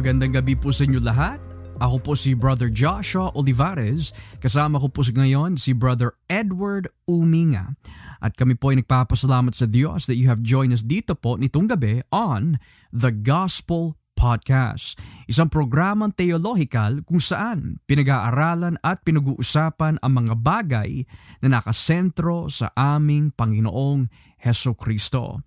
Magandang gabi po sa inyo lahat. Ako po si Brother Joshua Olivares. Kasama ko po ngayon si Brother Edward Uminga. At kami po ay nagpapasalamat sa Diyos that you have joined us dito po nitong gabi on The Gospel Podcast. Isang programang teologikal kung saan pinag-aaralan at pinag-uusapan ang mga bagay na nakasentro sa aming Panginoong Heso Kristo.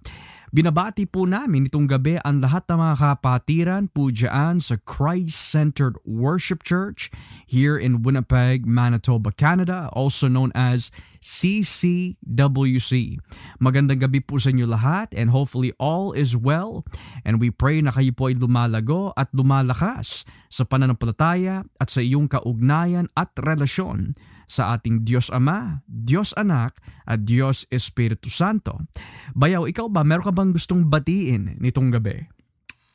Binabati po namin itong gabi ang lahat ng mga kapatiran po dyan sa Christ-Centered Worship Church here in Winnipeg, Manitoba, Canada, also known as CCWC. Magandang gabi po sa inyo lahat and hopefully all is well and we pray na kayo po ay lumalago at lumalakas sa pananampalataya at sa iyong kaugnayan at relasyon sa ating Diyos Ama, Diyos Anak at Diyos Espiritu Santo. Bayaw, ikaw ba, meron ka bang gustong batiin nitong gabi?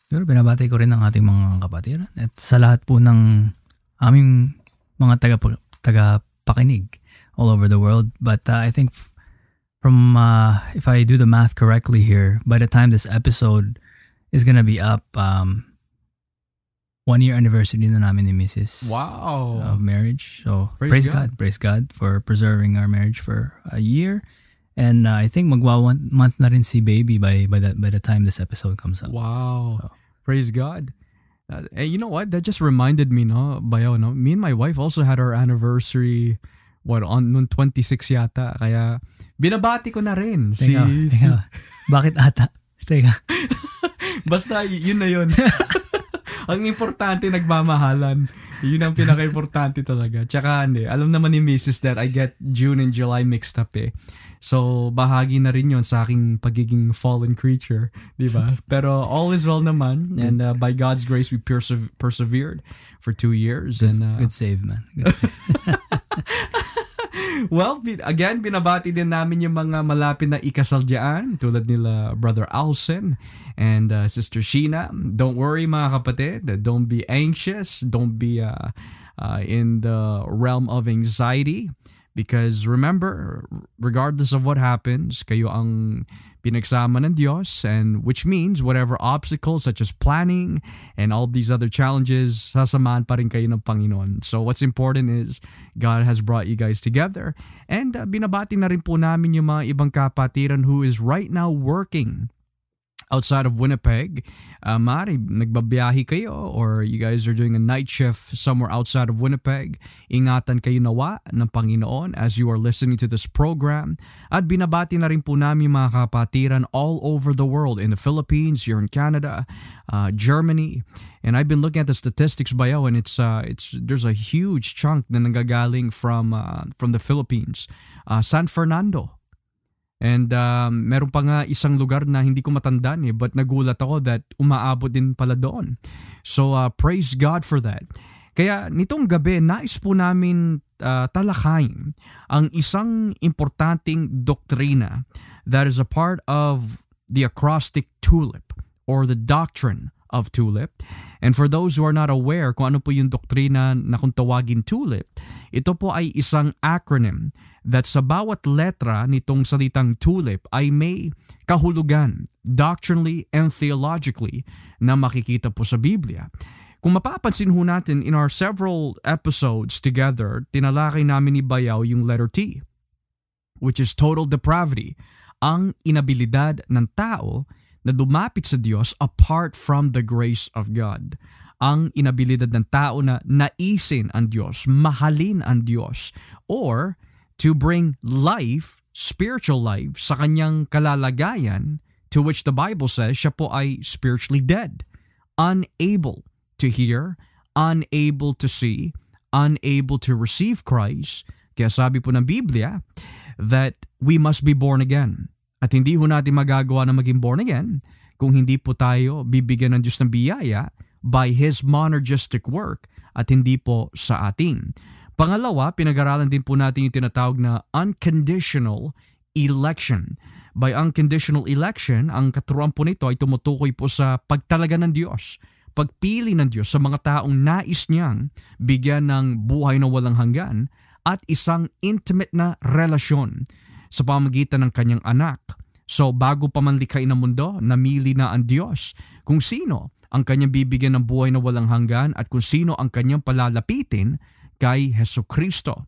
Pero binabati ko rin ang ating mga kapatiran at sa lahat po ng aming mga taga, taga-pakinig all over the world. But uh, I think from, uh, if I do the math correctly here, by the time this episode is gonna be up, um, one year anniversary na namin ni Mrs. Wow. Of marriage. So Praise praise, God. God. Praise God for preserving our marriage for a year. And uh, I think magwa one month na rin si baby by by the by the time this episode comes out. Wow. Oh. Praise God. Uh, and you know what? That just reminded me, no, Bayaw, no? Me and my wife also had our anniversary, what, on noon 26 yata. Kaya binabati ko na rin. Si, Teka, si-. Bakit ata? Teka. basta yun na yun. ang importante nagmamahalan. Yun ang pinaka-importante talaga. Tsaka hindi, alam naman ni Mrs. that I get June and July mixed up eh. So, bahagi na rin yon sa aking pagiging fallen creature, di ba? Pero all is well naman. And uh, by God's grace, we perse- persevered for two years. Good, and uh, good save, man. Good save. Well, again, binabati din namin yung mga malapit na ikasal dyan, tulad nila Brother Alson and uh, Sister Sheena. Don't worry mga kapatid, don't be anxious, don't be uh, uh, in the realm of anxiety. Because remember, regardless of what happens, kayo ang pinagsama ng Diyos and which means whatever obstacles such as planning and all these other challenges, sasamahan pa rin kayo ng Panginoon. So what's important is God has brought you guys together and uh, binabati na rin po namin yung mga ibang kapatiran who is right now working outside of Winnipeg, uh, maaari nagbabiyahe kayo or you guys are doing a night shift somewhere outside of Winnipeg, ingatan kayo nawa ng Panginoon as you are listening to this program. At binabati na rin po namin mga kapatiran all over the world, in the Philippines, here in Canada, uh, Germany. And I've been looking at the statistics bayaw and it's uh, it's there's a huge chunk na nanggagaling from uh, from the Philippines. Uh, San Fernando, And um, meron pa nga isang lugar na hindi ko matandaan eh, but nagulat ako that umaabot din pala doon. So uh, praise God for that. Kaya nitong gabi, nais po namin uh, talakayin ang isang importanteng doktrina that is a part of the acrostic tulip or the doctrine of tulip. And for those who are not aware kung ano po yung doktrina na kung tawagin tulip, ito po ay isang acronym that sa bawat letra nitong salitang tulip ay may kahulugan doctrinally and theologically na makikita po sa Biblia. Kung mapapansin ho natin in our several episodes together, tinalakay namin ni Bayaw yung letter T, which is total depravity, ang inabilidad ng tao na dumapit sa Diyos apart from the grace of God. Ang inabilidad ng tao na naisin ang Diyos, mahalin ang Diyos, or to bring life, spiritual life, sa kanyang kalalagayan to which the Bible says siya po ay spiritually dead, unable to hear, unable to see, unable to receive Christ. Kaya sabi po ng Biblia that we must be born again. At hindi ho natin magagawa na maging born again kung hindi po tayo bibigyan ng Diyos ng biyaya by His monergistic work at hindi po sa atin. Pangalawa, pinag-aralan din po natin yung tinatawag na unconditional election. By unconditional election, ang katuruan po nito ay tumutukoy po sa pagtalaga ng Diyos, pagpili ng Diyos sa mga taong nais niyang bigyan ng buhay na walang hanggan at isang intimate na relasyon sa pamagitan ng kanyang anak. So bago pa man likhain ng mundo, namili na ang Diyos kung sino ang kanyang bibigyan ng buhay na walang hanggan at kung sino ang kanyang palalapitin kay Heso Kristo.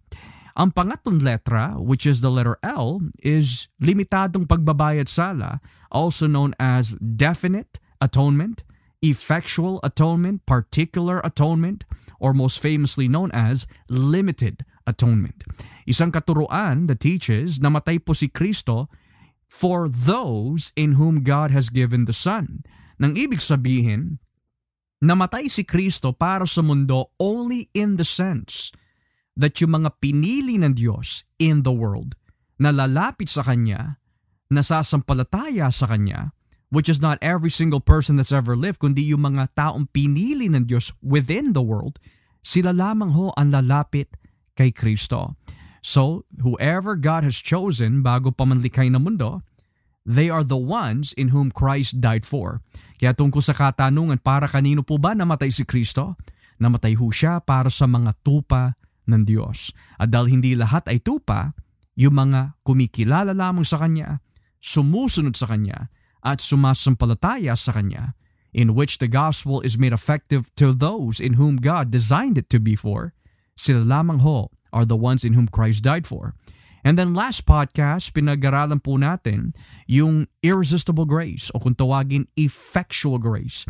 Ang pangatlong letra, which is the letter L, is limitadong pagbabayad sala, also known as definite atonement, effectual atonement, particular atonement, or most famously known as limited atonement. Isang katuruan that teaches na matay po si Kristo for those in whom God has given the Son. Nang ibig sabihin, namatay si Kristo para sa mundo only in the sense that yung mga pinili ng Diyos in the world na lalapit sa Kanya, nasasampalataya sa Kanya, which is not every single person that's ever lived, kundi yung mga taong pinili ng Diyos within the world, sila lamang ho ang lalapit kay Kristo. So, whoever God has chosen bago pa man likay ng mundo, they are the ones in whom Christ died for. Kaya tungkol sa katanungan, para kanino po ba namatay si Kristo? Namatay ho siya para sa mga tupa ng Diyos. At dahil hindi lahat ay tupa, yung mga kumikilala lamang sa Kanya, sumusunod sa Kanya, at sumasampalataya sa Kanya, in which the gospel is made effective to those in whom God designed it to be for, sila lamang ho are the ones in whom Christ died for. And then last podcast, pinag-aralan po natin yung irresistible grace o kung tawagin effectual grace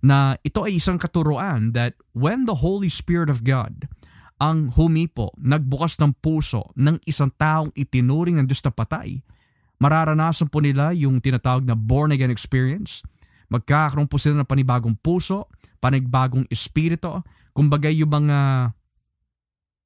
na ito ay isang katuruan that when the Holy Spirit of God ang humipo, nagbukas ng puso ng isang taong itinuring ng Diyos na patay, mararanasan po nila yung tinatawag na born again experience. Magkakaroon po sila ng panibagong puso, panibagong espiritu, kumbaga yung mga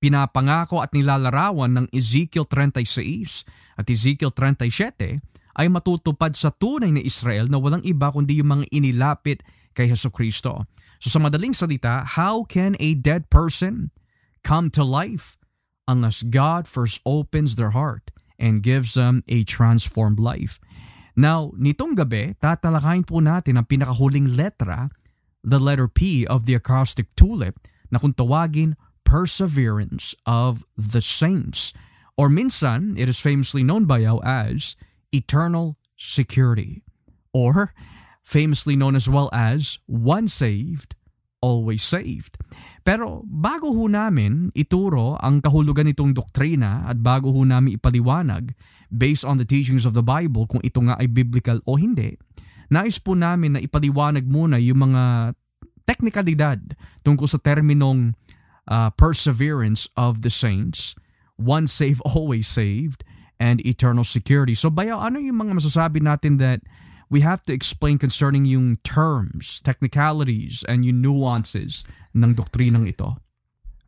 pinapangako at nilalarawan ng Ezekiel 36 at Ezekiel 37 ay matutupad sa tunay na Israel na walang iba kundi yung mga inilapit kay Heso Kristo. So sa madaling salita, how can a dead person come to life unless God first opens their heart and gives them a transformed life? Now, nitong gabi, tatalakayin po natin ang pinakahuling letra, the letter P of the acrostic tulip, na kung tawagin perseverance of the saints. Or minsan, it is famously known by you as eternal security. Or famously known as well as one saved, always saved. Pero bago ho namin ituro ang kahulugan nitong doktrina at bago ho namin ipaliwanag based on the teachings of the Bible kung ito nga ay biblical o hindi, nais po namin na ipaliwanag muna yung mga teknikalidad tungkol sa terminong uh, perseverance of the saints, one saved, always saved, and eternal security. So Bayaw, ano yung mga masasabi natin that we have to explain concerning yung terms, technicalities, and yung nuances ng doktrinang ito?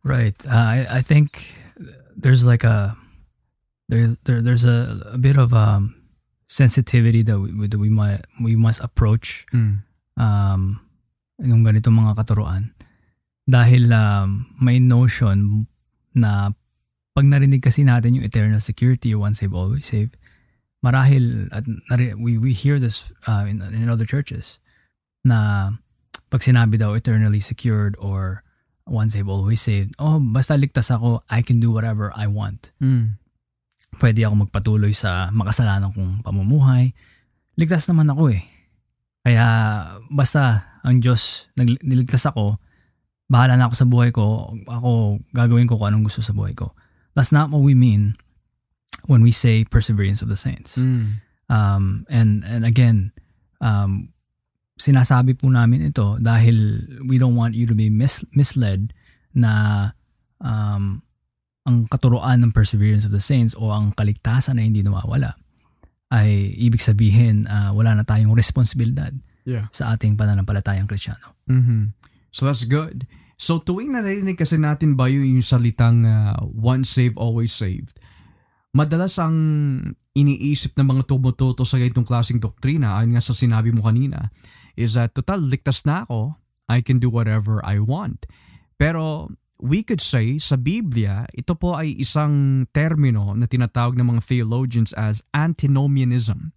Right. Uh, I, I think there's like a there, there there's a, a bit of um, sensitivity that we, that we might we must approach Mm. um yung ganitong mga katuruan dahil um, may notion na pag narinig kasi natin yung eternal security, one save, always save, marahil, at we, we hear this uh, in, in other churches, na pag sinabi daw eternally secured or one save, always saved, oh, basta ligtas ako, I can do whatever I want. Mm. Pwede ako magpatuloy sa makasalanan kong pamumuhay. Ligtas naman ako eh. Kaya basta ang Diyos, nag- niligtas ako, bahala na ako sa buhay ko, ako gagawin ko kung anong gusto sa buhay ko. That's not what we mean when we say perseverance of the saints. Mm. Um, and, and again, um, sinasabi po namin ito dahil we don't want you to be mis- misled na um, ang katuroan ng perseverance of the saints o ang kaligtasan na hindi nawawala ay ibig sabihin ah, wala na tayong responsibilidad Yeah. sa ating pananampalatayang kristyano. Mhm. So that's good. So tuwing narinig kasi natin ba yung salitang uh, once saved, always saved, madalas ang iniisip ng mga tumututo sa ganitong klaseng doktrina, ayon nga sa sinabi mo kanina, is that total ligtas na ako, I can do whatever I want. Pero we could say sa Biblia, ito po ay isang termino na tinatawag ng mga theologians as antinomianism.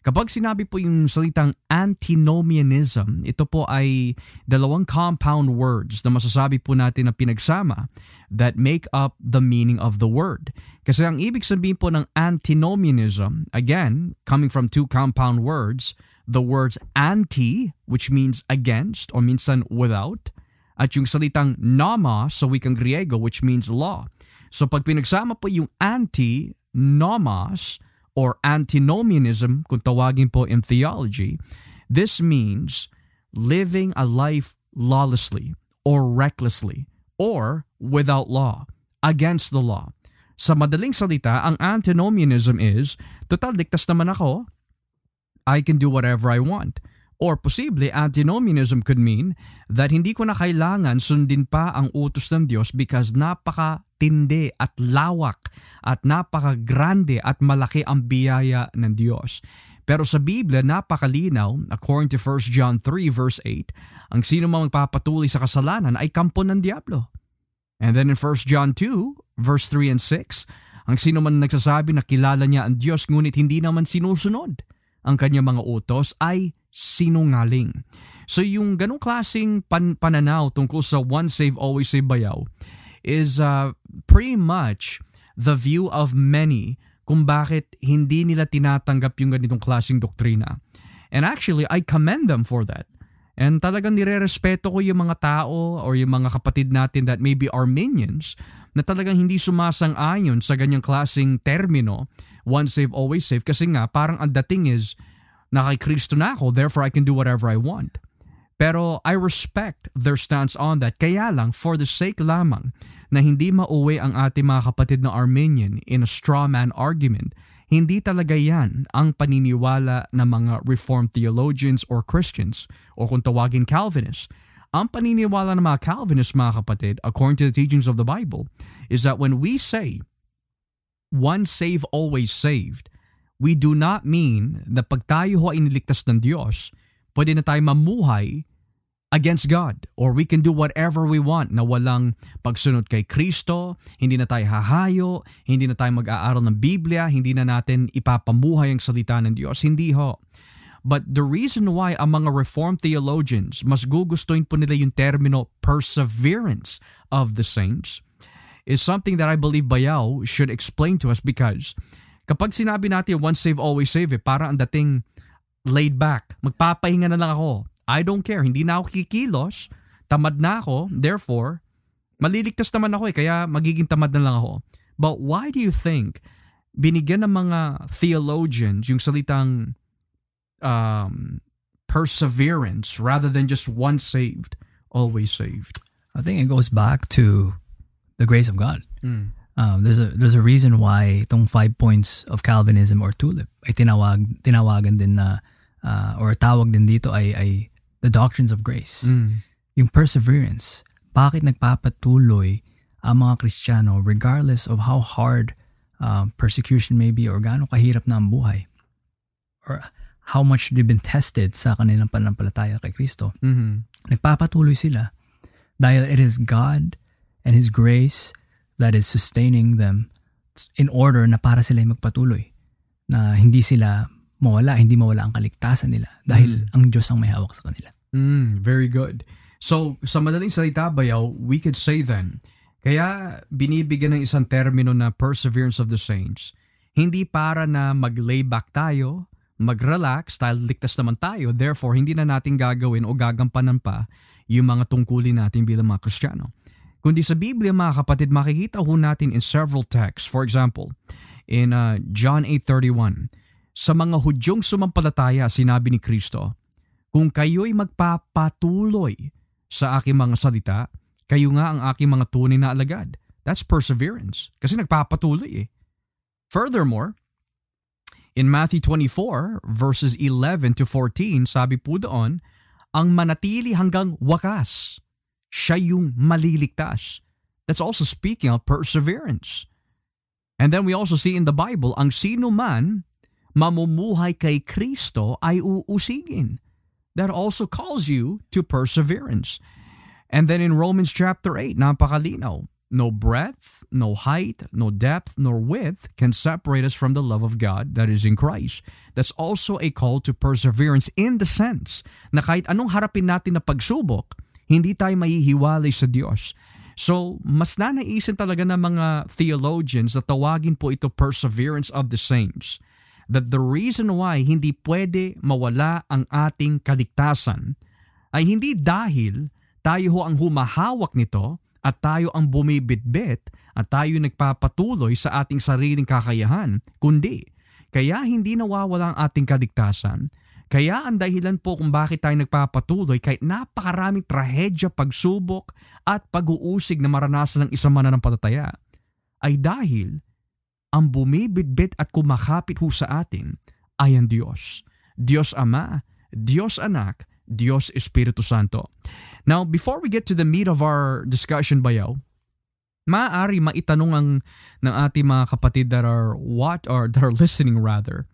Kapag sinabi po yung salitang antinomianism, ito po ay dalawang compound words na masasabi po natin na pinagsama that make up the meaning of the word. Kasi ang ibig sabihin po ng antinomianism, again, coming from two compound words, the words anti, which means against or minsan without, at yung salitang nomos sa wikang Griego, which means law. So pag pinagsama po yung anti, nomos, or antinomianism, kung tawagin po in theology, this means living a life lawlessly or recklessly or without law, against the law. Sa madaling salita, ang antinomianism is, total ligtas naman ako, I can do whatever I want. Or posible, antinomianism could mean that hindi ko na kailangan sundin pa ang utos ng Diyos because napaka-tindi at lawak at napaka-grande at malaki ang biyaya ng Diyos. Pero sa Biblia, napakalinaw, according to 1 John 3 verse 8, ang sino mang magpapatuloy sa kasalanan ay kampo ng Diablo. And then in 1 John 2 verse 3 and 6, ang sino man nagsasabi na kilala niya ang Diyos ngunit hindi naman sinusunod ang kanyang mga utos ay sinungaling. So yung ganong klaseng pan- pananaw tungkol sa one save, always save bayaw is uh, pretty much the view of many kung bakit hindi nila tinatanggap yung ganitong klaseng doktrina. And actually, I commend them for that. And talagang nire-respeto ko yung mga tao or yung mga kapatid natin that maybe Armenians na talagang hindi sumasang-ayon sa ganyang klaseng termino, one save, always save. Kasi nga, parang ang dating is, na kay na ako, therefore I can do whatever I want. Pero I respect their stance on that. Kaya lang, for the sake lamang na hindi mauwi ang ating mga kapatid na Armenian in a straw man argument, hindi talaga yan ang paniniwala ng mga Reformed theologians or Christians o kung tawagin Calvinists. Ang paniniwala ng mga Calvinists, mga kapatid, according to the teachings of the Bible, is that when we say, one save, always saved, we do not mean na pag tayo ho ay niligtas ng Diyos, pwede na tayo mamuhay against God or we can do whatever we want na walang pagsunod kay Kristo, hindi na tayo hahayo, hindi na tayo mag-aaral ng Biblia, hindi na natin ipapamuhay ang salita ng Diyos. Hindi ho. But the reason why ang mga Reformed theologians mas gugustuhin po nila yung termino perseverance of the saints is something that I believe Bayaw should explain to us because kapag sinabi natin once save, always save, eh, parang ang dating laid back. Magpapahinga na lang ako. I don't care. Hindi na ako kikilos. Tamad na ako. Therefore, maliligtas naman ako eh. Kaya magiging tamad na lang ako. But why do you think binigyan ng mga theologians yung salitang um, perseverance rather than just once saved, always saved? I think it goes back to the grace of God. Mm. Um, there's a there's a reason why itong five points of Calvinism or tulip ay tinawag tinawagan din na uh, or tawag din dito ay ay the doctrines of grace. Mm. Yung perseverance. Bakit nagpapatuloy ang mga Kristiyano regardless of how hard uh, persecution may be or gaano kahirap na ang buhay or how much they've been tested sa kanilang pananampalataya kay Kristo. Mm-hmm. Nagpapatuloy sila dahil it is God and His grace that is sustaining them in order na para sila magpatuloy. Na hindi sila mawala, hindi mawala ang kaligtasan nila dahil ang Diyos ang may hawak sa kanila. Mm, very good. So, sa madaling salita, Bayaw, we could say then, kaya binibigyan ng isang termino na perseverance of the saints, hindi para na mag-lay back tayo, mag-relax dahil ligtas naman tayo, therefore hindi na natin gagawin o gagampanan pa yung mga tungkulin natin bilang mga Kristiyano. Kundi sa Biblia mga kapatid, makikita ho natin in several texts. For example, in uh, John 8.31, sa mga Hudyong sumampalataya, sinabi ni Kristo, kung kayo'y magpapatuloy sa aking mga salita, kayo nga ang aking mga tunay na alagad. That's perseverance. Kasi nagpapatuloy eh. Furthermore, in Matthew 24 verses 11 to 14, sabi po doon, ang manatili hanggang wakas, siya yung maliligtas. That's also speaking of perseverance. And then we also see in the Bible, ang sino man mamumuhay kay Kristo ay uusigin. That also calls you to perseverance. And then in Romans chapter 8, napakalinaw, no breadth, no height, no depth, nor width can separate us from the love of God that is in Christ. That's also a call to perseverance in the sense na kahit anong harapin natin na pagsubok, hindi tayo mahihiwalay sa Diyos. So, mas nanaisin talaga ng mga theologians na tawagin po ito perseverance of the saints. that the reason why hindi pwede mawala ang ating kaligtasan ay hindi dahil tayo ho ang humahawak nito at tayo ang bumibitbit at tayo nagpapatuloy sa ating sariling kakayahan, kundi kaya hindi nawawala ang ating kaligtasan kaya ang dahilan po kung bakit tayo nagpapatuloy kahit napakaraming trahedya, pagsubok at pag-uusig na maranasan ng isang mananampalataya ay dahil ang bumibitbit at kumakapit ho sa atin ay ang Diyos. Diyos Ama, Diyos Anak, Diyos Espiritu Santo. Now, before we get to the meat of our discussion, Bayaw, maaari maitanong ang ng ating mga kapatid that are what or that are listening rather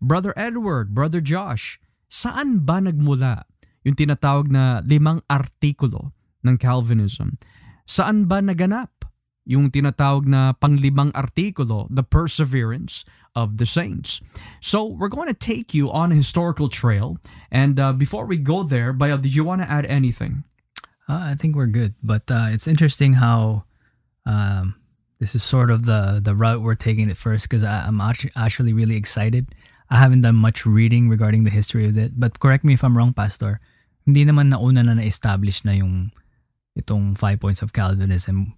Brother Edward, Brother Josh, saan ba nagmula yung tinatawag na limang artikulo ng Calvinism? Saan ba naganap yung tinatawag na panglimang artikulo, the perseverance of the saints? So we're going to take you on a historical trail. And uh, before we go there, Bayo, did you want to add anything? Uh, I think we're good, but uh, it's interesting how um, this is sort of the the route we're taking it first because I'm actually really excited I haven't done much reading regarding the history of it. But correct me if I'm wrong, Pastor. Hindi naman nauna na na-establish na yung itong five points of Calvinism.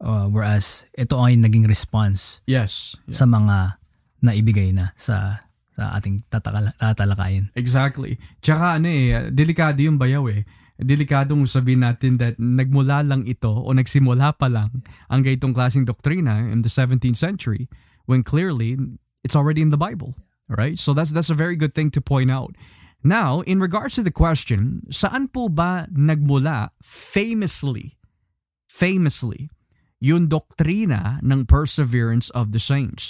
Uh, whereas ito ay naging response yes, yeah. sa mga naibigay na sa sa ating tatakala, tatalakayin. Exactly. Tsaka ano eh, delikado yung bayaw eh. Delikado mo sabihin natin that nagmula lang ito o nagsimula pa lang ang gaytong klaseng doktrina in the 17th century when clearly it's already in the Bible. Right? So that's that's a very good thing to point out. Now, in regards to the question, saan po ba nagmula famously, famously, yung doktrina ng perseverance of the saints?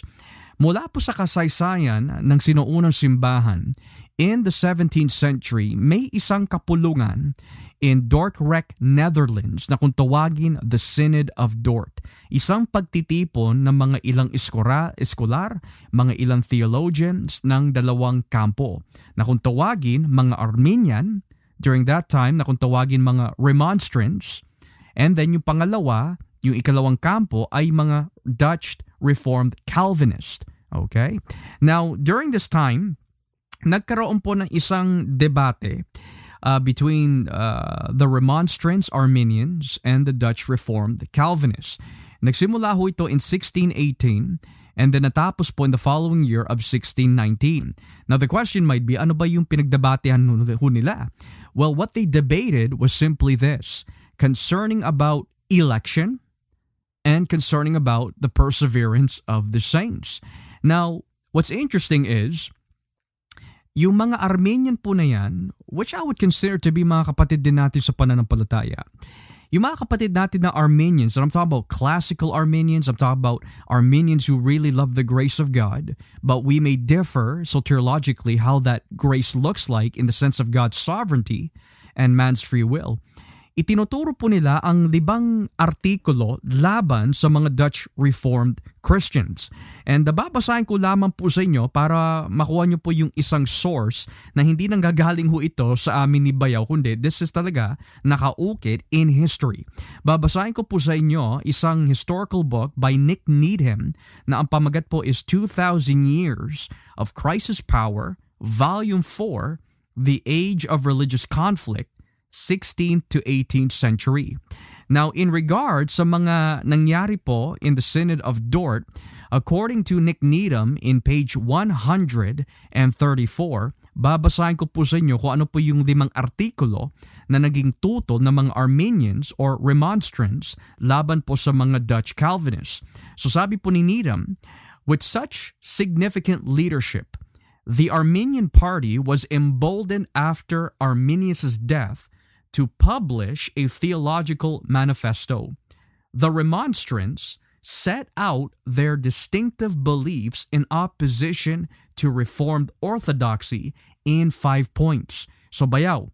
Mula po sa kasaysayan ng sinuunang simbahan, in the 17th century, may isang kapulungan in Dordrecht, Netherlands na kung tawagin the Synod of Dort. Isang pagtitipon ng mga ilang iskora, eskolar, mga ilang theologians ng dalawang kampo na kung tawagin mga Armenian during that time na kung tawagin mga Remonstrants and then yung pangalawa, yung ikalawang kampo ay mga Dutch Reformed Calvinist. Okay? Now, during this time, nagkaroon po ng isang debate uh, between uh, the Remonstrants Arminians and the Dutch Reformed Calvinists. Nagsimula ho ito in 1618 and then natapos po in the following year of 1619. Now the question might be, ano ba yung pinagdebatehan ho nila? Well, what they debated was simply this, concerning about election and concerning about the perseverance of the saints. Now, what's interesting is, yung mga Armenian po na yan, which I would consider to be mga kapatid din natin sa pananampalataya, yung mga kapatid natin na Armenians, and I'm talking about classical Armenians, I'm talking about Armenians who really love the grace of God, but we may differ soteriologically how that grace looks like in the sense of God's sovereignty and man's free will itinuturo po nila ang libang artikulo laban sa mga Dutch Reformed Christians. And babasahin ko lamang po sa inyo para makuha nyo po yung isang source na hindi nanggagaling ho ito sa amin ni Bayaw, kundi this is talaga nakaukit in history. Babasahin ko po sa inyo isang historical book by Nick Needham na ang pamagat po is 2,000 Years of Crisis Power, Volume 4, The Age of Religious Conflict, 16th to 18th century. Now, in regard sa mga nangyari po in the Synod of Dort, according to Nick Needham in page 134, babasahin ko po sa inyo kung ano po yung limang artikulo na naging tutol ng mga Armenians or Remonstrants laban po sa mga Dutch Calvinists. So sabi po ni Needham, with such significant leadership, the Armenian party was emboldened after Arminius' death to publish a theological manifesto. The remonstrants set out their distinctive beliefs in opposition to Reformed orthodoxy in five points. So bayaw,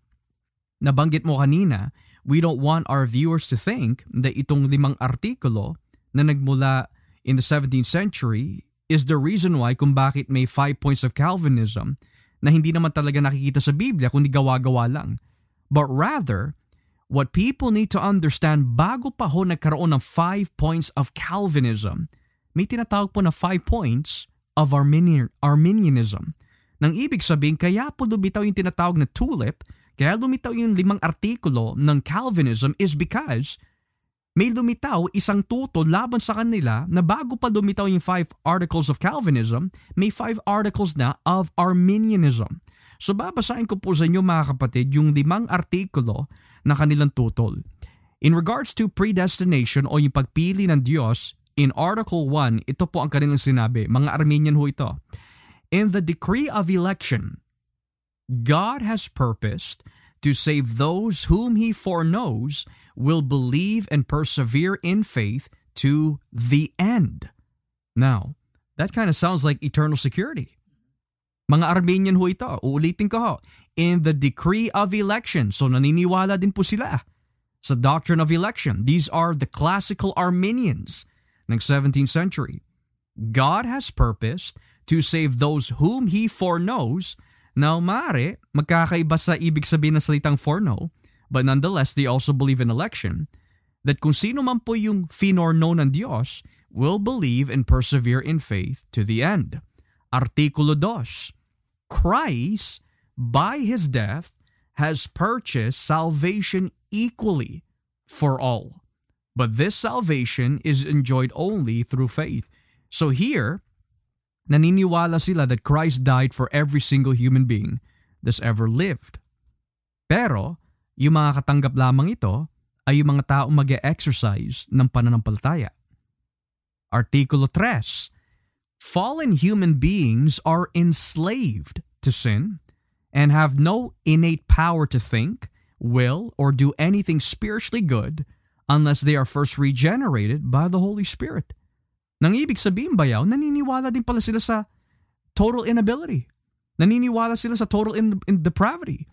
nabanggit mo kanina, we don't want our viewers to think that itong limang artikulo na nagmula in the 17th century is the reason why kung bakit may five points of Calvinism na hindi naman talaga nakikita sa Biblia kundi gawa-gawa lang but rather, what people need to understand bago pa ho nagkaroon ng five points of Calvinism, may tinatawag po na five points of Arminian, Arminianism. Nang ibig sabihin, kaya po lumitaw yung tinatawag na tulip, kaya lumitaw yung limang artikulo ng Calvinism is because may lumitaw isang tuto laban sa kanila na bago pa lumitaw yung five articles of Calvinism, may five articles na of Arminianism. So babasahin ko po sa inyo mga kapatid yung limang artikulo na kanilang tutol. In regards to predestination o yung pagpili ng Diyos, in Article 1, ito po ang kanilang sinabi, mga Armenian ho ito. In the decree of election, God has purposed to save those whom He foreknows will believe and persevere in faith to the end. Now, that kind of sounds like eternal security. Mga Armenian ho ito, uulitin ko ho, in the decree of election. So naniniwala din po sila sa doctrine of election. These are the classical Armenians ng 17th century. God has purposed to save those whom He foreknows. Now, mare, magkakaiba sa ibig sabihin ng salitang foreknow But nonetheless, they also believe in election that kung sino man po yung finorno ng Diyos will believe and persevere in faith to the end. Artikulo 2. Christ, by his death, has purchased salvation equally for all. But this salvation is enjoyed only through faith. So here, naniniwala sila that Christ died for every single human being that's ever lived. Pero, yung mga katanggap lamang ito ay yung mga taong mag exercise ng pananampalataya. Artikulo 3. Fallen human beings are enslaved to sin and have no innate power to think, will, or do anything spiritually good unless they are first regenerated by the Holy Spirit. Nang ibig sabihin bayaw, naniniwala din pala sila sa total inability. Naniniwala sila sa total in, in depravity.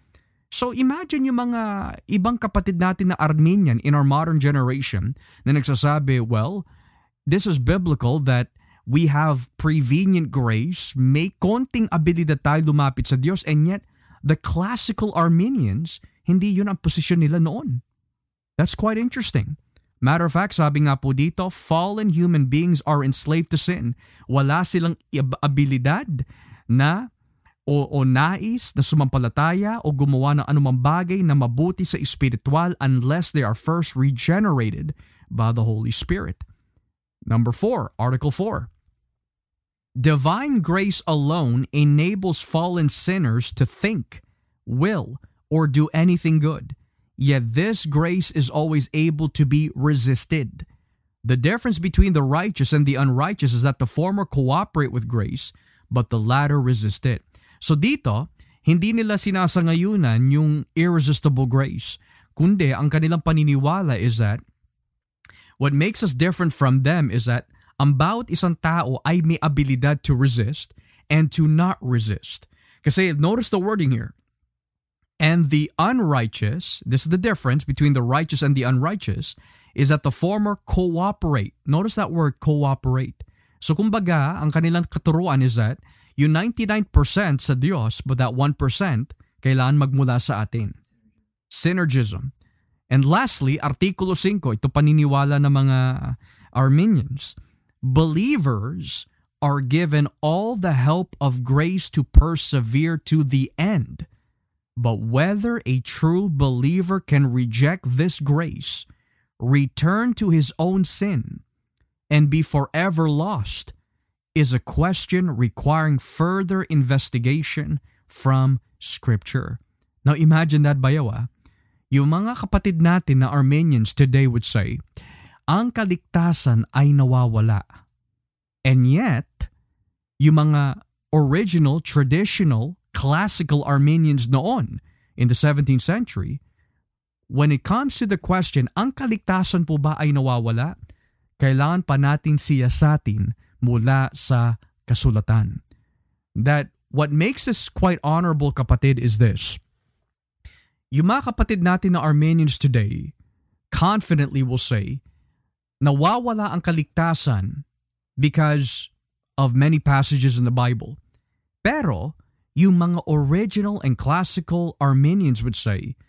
So imagine yung mga ibang kapatid natin na Armenian in our modern generation na nagsasabi, well, this is biblical that we have prevenient grace, may konting abilidad tayo lumapit sa Diyos and yet the classical Armenians, hindi yun ang posisyon nila noon. That's quite interesting. Matter of fact, sabi nga po dito, fallen human beings are enslaved to sin. Wala silang abilidad na o, o nais na sumampalataya o gumawa ng anumang bagay na mabuti sa espiritual unless they are first regenerated by the Holy Spirit. Number 4, Article 4. Divine grace alone enables fallen sinners to think, will, or do anything good. Yet this grace is always able to be resisted. The difference between the righteous and the unrighteous is that the former cooperate with grace, but the latter resist it. So dito, hindi nila sinasangayunan yung irresistible grace, kundi ang kanilang paniniwala is that what makes us different from them is that ang bawat isang tao ay may abilidad to resist and to not resist. Kasi notice the wording here. And the unrighteous, this is the difference between the righteous and the unrighteous, is that the former cooperate. Notice that word cooperate. So kumbaga, ang kanilang katuruan is that yung 99% sa Diyos but that 1% kailangan magmula sa atin. Synergism. And lastly, Artikulo 5, ito paniniwala ng mga Armenians. Believers are given all the help of grace to persevere to the end. But whether a true believer can reject this grace, return to his own sin, and be forever lost is a question requiring further investigation from Scripture. Now imagine that bayawa. Yung mga kapatid natin na Armenians today would say, ang kaligtasan ay nawawala. And yet, yung mga original, traditional, classical Armenians noon in the 17th century, when it comes to the question, ang kaligtasan po ba ay nawawala? Kailangan pa natin siyasatin mula sa kasulatan. That what makes this quite honorable kapatid is this. Yung mga kapatid natin na Armenians today confidently will say, nawawala ang kaligtasan because of many passages in the Bible. Pero, yung mga original and classical Armenians would say,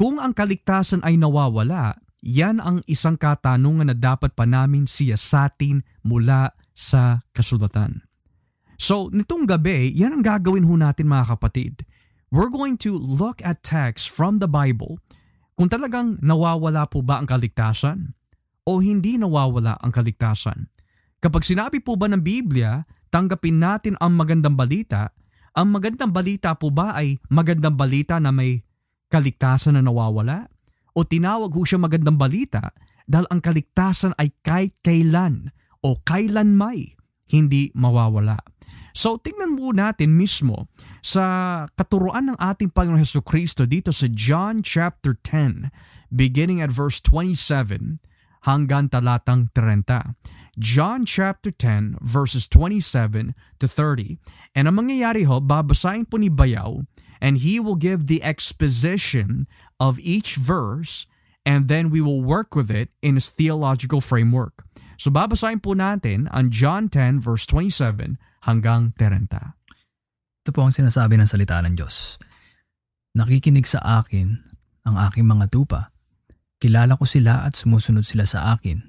kung ang kaligtasan ay nawawala, yan ang isang katanungan na dapat pa namin siyasatin mula sa kasulatan. So, nitong gabi, yan ang gagawin ho natin mga kapatid. We're going to look at texts from the Bible kung talagang nawawala po ba ang kaligtasan o hindi nawawala ang kaligtasan. Kapag sinabi po ba ng Biblia, tanggapin natin ang magandang balita, ang magandang balita po ba ay magandang balita na may kaligtasan na nawawala? O tinawag ho siya magandang balita dahil ang kaligtasan ay kahit kailan o kailan may hindi mawawala. So tingnan mo natin mismo sa katuruan ng ating Panginoon Heso Kristo dito sa John chapter 10 beginning at verse 27 hanggang talatang 30. John chapter 10 verses 27 to 30. And ang mangyayari ho, babasahin po ni Bayaw and he will give the exposition of each verse and then we will work with it in his theological framework. So babasahin po natin ang John 10 verse 27 hanggang 30. Ito po ang sinasabi ng salita ng Diyos. Nakikinig sa akin ang aking mga tupa. Kilala ko sila at sumusunod sila sa akin.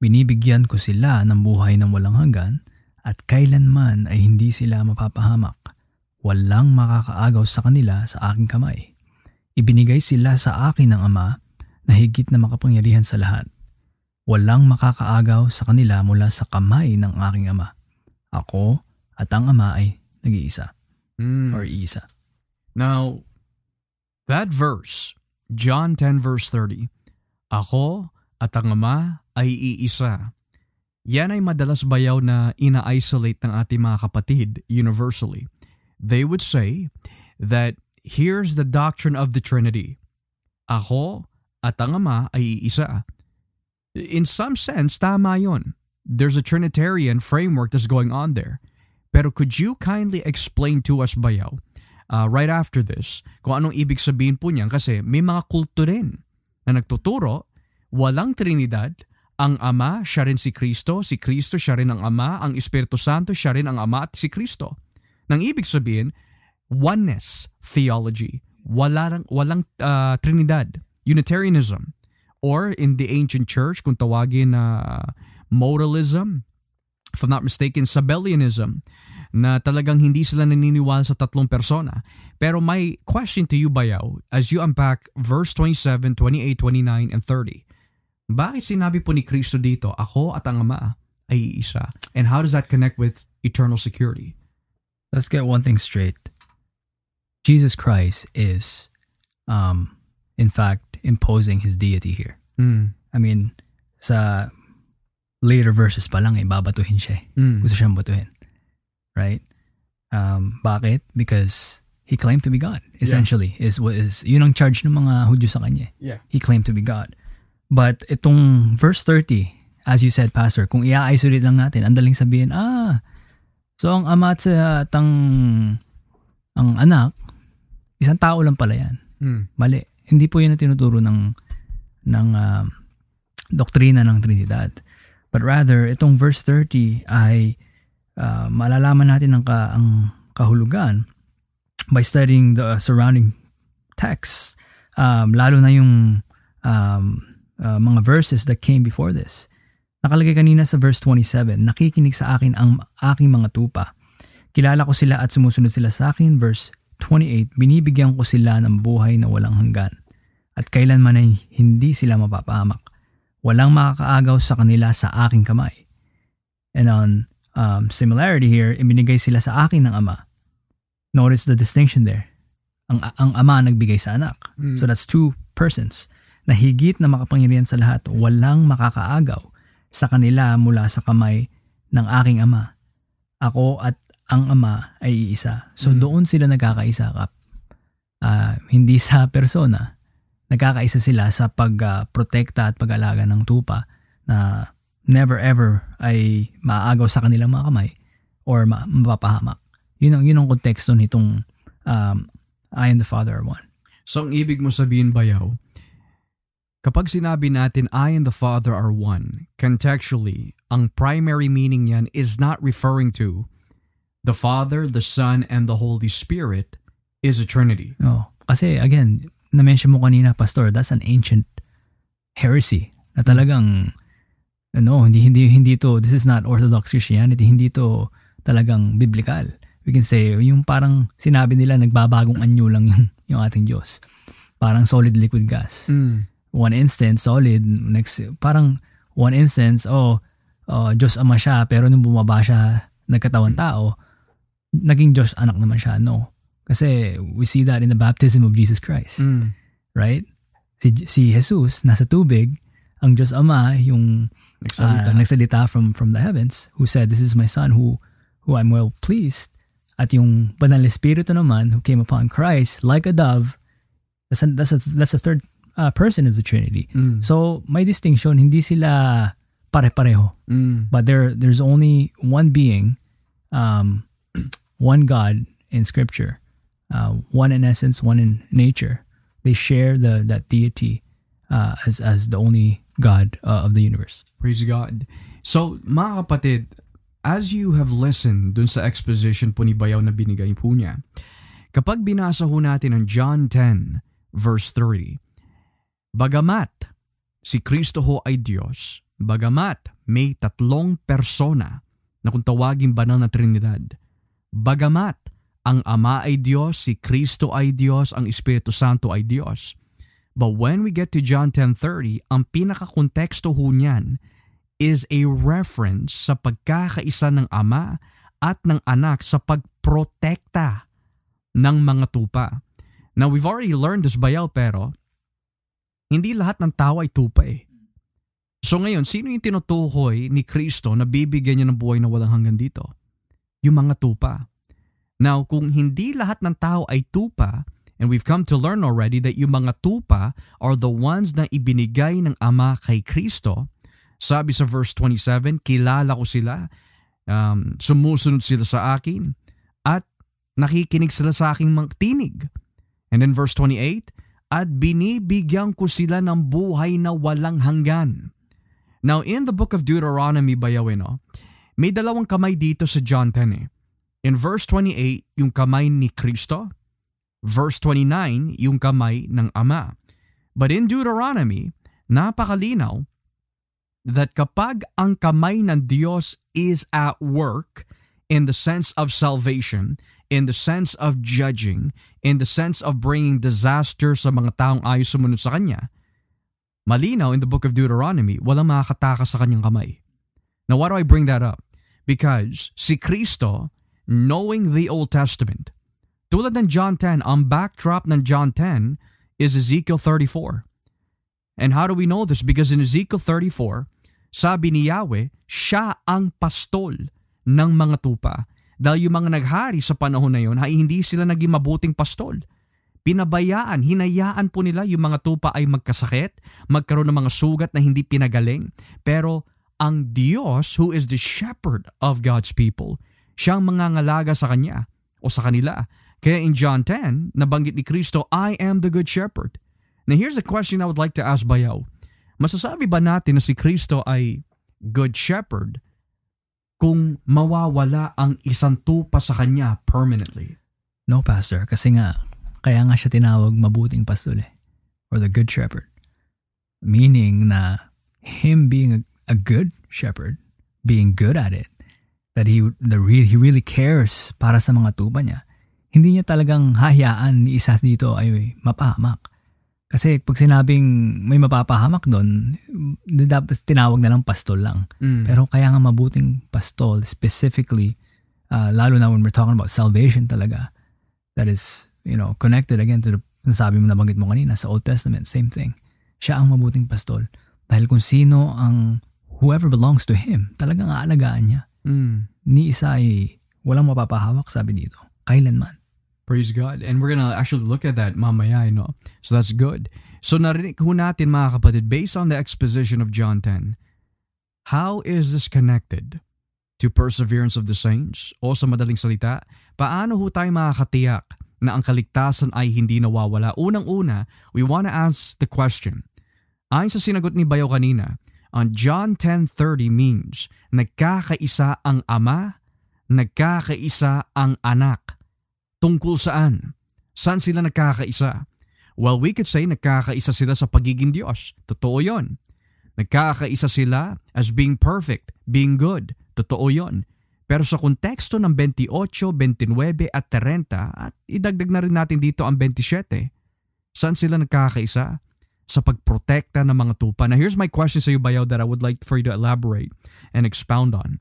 Binibigyan ko sila ng buhay ng walang hanggan at kailanman ay hindi sila mapapahamak. Walang makakaagaw sa kanila sa aking kamay. Ibinigay sila sa akin ng Ama na higit na makapangyarihan sa lahat. Walang makakaagaw sa kanila mula sa kamay ng aking Ama. Ako at ang Ama ay nag-iisa Mm. or iisa. Now, that verse, John 10 verse 30, Ako at ang Ama ay iisa. Yan ay madalas bayaw na ina-isolate ng ating mga kapatid universally. They would say that here's the doctrine of the Trinity. Ako at ang Ama ay iisa. In some sense, tama yon. There's a Trinitarian framework that's going on there. Pero could you kindly explain to us, Bayaw, uh, right after this, kung anong ibig sabihin po niyan? Kasi may mga kulto rin na nagtuturo, walang Trinidad, ang Ama, siya rin si Kristo, si Kristo, siya rin ang Ama, ang Espiritu Santo, siya rin ang Ama at si Kristo. Nang ibig sabihin, oneness theology. Wala, walang uh, Trinidad. Unitarianism. Or in the ancient church, kung tawagin na uh, modalism, if I'm not mistaken, Sabellianism, na talagang hindi sila naniniwala sa tatlong persona. Pero my question to you, Bayaw, as you unpack verse 27, 28, 29, and 30, bakit sinabi po ni Kristo dito, ako at ang Ama ay iisa? And how does that connect with eternal security? Let's get one thing straight. Jesus Christ is, um, in fact, imposing his deity here. Mm. I mean, sa later verses pa lang eh, babatuhin siya eh. Mm. Gusto siyang batuhin. Right? Um, bakit? Because he claimed to be God, essentially. Is, is, yun ang charge ng mga Hudyo sa kanya. Yeah. He claimed to be God. But itong verse 30, as you said, Pastor, kung i-isolate lang natin, ang daling sabihin, ah, so ang ama at, sa- at ang, ang anak, isang tao lang pala yan. Mm. Mali. Hindi po yun ang tinuturo ng, ng ah, doktrina ng Trinidad. But rather, itong verse 30 ay ah, malalaman natin ang, ka, ang kahulugan by studying the surrounding texts. Um, lalo na yung um, ah, mga verses that came before this. Nakalagay kanina sa verse 27, nakikinig sa akin ang aking mga tupa. Kilala ko sila at sumusunod sila sa akin. Verse 28, binibigyan ko sila ng buhay na walang hanggan. At kailanman ay hindi sila mapapahamak. Walang makakaagaw sa kanila sa aking kamay. And on um, similarity here, ibinigay sila sa akin ng ama. Notice the distinction there. Ang, ang ama nagbigay sa anak. Mm. So that's two persons na higit na makapangyarihan sa lahat, walang makakaagaw sa kanila mula sa kamay ng aking ama. Ako at ang ama ay iisa. So Mm. doon sila nagkakaisa kap. Ah, hindi sa persona. Nagkakaisa sila sa pagprotekta at pag-alaga ng tupa na never ever ay maaagaw sa kanilang mga kamay or ma- mapapahamak. Yun ang, yun ang konteksto nitong um, I and the Father are one. So ang ibig mo sabihin, Bayaw, kapag sinabi natin I and the Father are one, contextually, ang primary meaning yan is not referring to the Father, the Son, and the Holy Spirit is a Trinity. No. Kasi again, na-mention mo kanina, Pastor, that's an ancient heresy na talagang ano, hindi hindi hindi to this is not orthodox Christianity, hindi to talagang biblical. We can say, yung parang sinabi nila nagbabagong anyo lang yung, yung ating Diyos. Parang solid liquid gas. Mm. One instance, solid. Next, parang one instance, oh, oh Diyos ama siya, pero nung bumaba siya, nagkatawan tao, naging Diyos anak naman siya. No. Kasi we see that in the baptism of Jesus Christ. Mm. Right? Si, si Jesus, nasa tubig, ang Diyos Ama, yung Nagsalita. uh, nagsalita from from the heavens who said this is my son who who I'm well pleased at yung banal espiritu naman who came upon Christ like a dove that's a, that's a, that's a third uh, person of the Trinity Mm. so may distinction hindi sila pare-pareho Mm. but there there's only one being um one God in scripture uh, one in essence one in nature they share the that deity uh, as as the only God uh, of the universe Praise God. So, mga kapatid, as you have listened dun sa exposition po ni Bayaw na binigay po niya, kapag binasa ho natin ang John 10 verse 3, Bagamat si Kristo ho ay Diyos, bagamat may tatlong persona na kung tawagin banal na Trinidad, bagamat ang Ama ay Diyos, si Kristo ay Diyos, ang Espiritu Santo ay Diyos. But when we get to John 10.30, ang pinakakonteksto ho niyan is a reference sa pagkakaisa ng Ama at ng Anak sa pagprotekta ng mga tupa. Now, we've already learned this bayaw pero hindi lahat ng tao ay tupa eh. So ngayon, sino yung tinutukoy ni Kristo na bibigyan niya ng buhay na walang hanggan dito? Yung mga tupa. Now, kung hindi lahat ng tao ay tupa, and we've come to learn already that yung mga tupa are the ones na ibinigay ng Ama kay Kristo, sabi sa verse 27, kilala ko sila, um, sumusunod sila sa akin, at nakikinig sila sa aking tinig. And then verse 28, at binibigyan ko sila ng buhay na walang hanggan. Now in the book of Deuteronomy, bayawin, no, may dalawang kamay dito sa John 10 eh. In verse 28, yung kamay ni Kristo. Verse 29, yung kamay ng Ama. But in Deuteronomy, napakalinaw that kapag ang kamay ng Diyos is at work in the sense of salvation, in the sense of judging, in the sense of bringing disaster sa mga taong ayos sumunod sa Kanya, malinaw in the book of Deuteronomy, walang makakatakas sa Kanyang kamay. Now why do I bring that up? Because si Kristo, knowing the Old Testament, tulad ng John 10, ang backdrop ng John 10 is Ezekiel 34. And how do we know this? Because in Ezekiel 34, sabi ni Yahweh, siya ang pastol ng mga tupa. Dahil yung mga naghari sa panahon na yun ay hindi sila naging mabuting pastol. Pinabayaan, hinayaan po nila yung mga tupa ay magkasakit, magkaroon ng mga sugat na hindi pinagaling. Pero ang Diyos who is the shepherd of God's people, siyang mangangalaga sa kanya o sa kanila. Kaya in John 10, nabanggit ni Kristo, I am the good shepherd. Now here's a question I would like to ask Bayaw. Masasabi ba natin na si Kristo ay good shepherd kung mawawala ang isang tupa sa kanya permanently? No, Pastor. Kasi nga, kaya nga siya tinawag mabuting pastol eh. Or the good shepherd. Meaning na him being a, a good shepherd, being good at it, that he, the re, he really cares para sa mga tupa niya, hindi niya talagang hahayaan ni isa dito ay mapahamak. Kasi pag sinabing may mapapahamak doon, dapat tinawag na lang pastol lang. Mm. Pero kaya nga mabuting pastol, specifically, uh, lalo na when we're talking about salvation talaga, that is, you know, connected again to the, nasabi mo, nabanggit mo kanina, sa Old Testament, same thing. Siya ang mabuting pastol. Dahil kung sino ang, whoever belongs to Him, talagang aalagaan niya. Mm. Ni isa ay walang mapapahawak, sabi dito. Kailanman. Praise God. And we're gonna actually look at that mamaya, know. So that's good. So narinig ho natin mga kapatid, based on the exposition of John 10, how is this connected to perseverance of the saints? O sa madaling salita, paano ho tayo makakatiyak na ang kaligtasan ay hindi nawawala? Unang-una, we wanna ask the question. Ayon sa sinagot ni Bayo kanina, on John 10.30 means nagkakaisa ang Ama, nagkakaisa ang Anak. Tungkol saan? Saan sila nagkakaisa? Well, we could say nagkakaisa sila sa pagiging Diyos. Totoo yon. Nagkakaisa sila as being perfect, being good. Totoo yon. Pero sa konteksto ng 28, 29 at 30 at idagdag na rin natin dito ang 27, saan sila nagkakaisa? Sa pagprotekta ng mga tupa. Now here's my question sa iyo, Bayaw, that I would like for you to elaborate and expound on.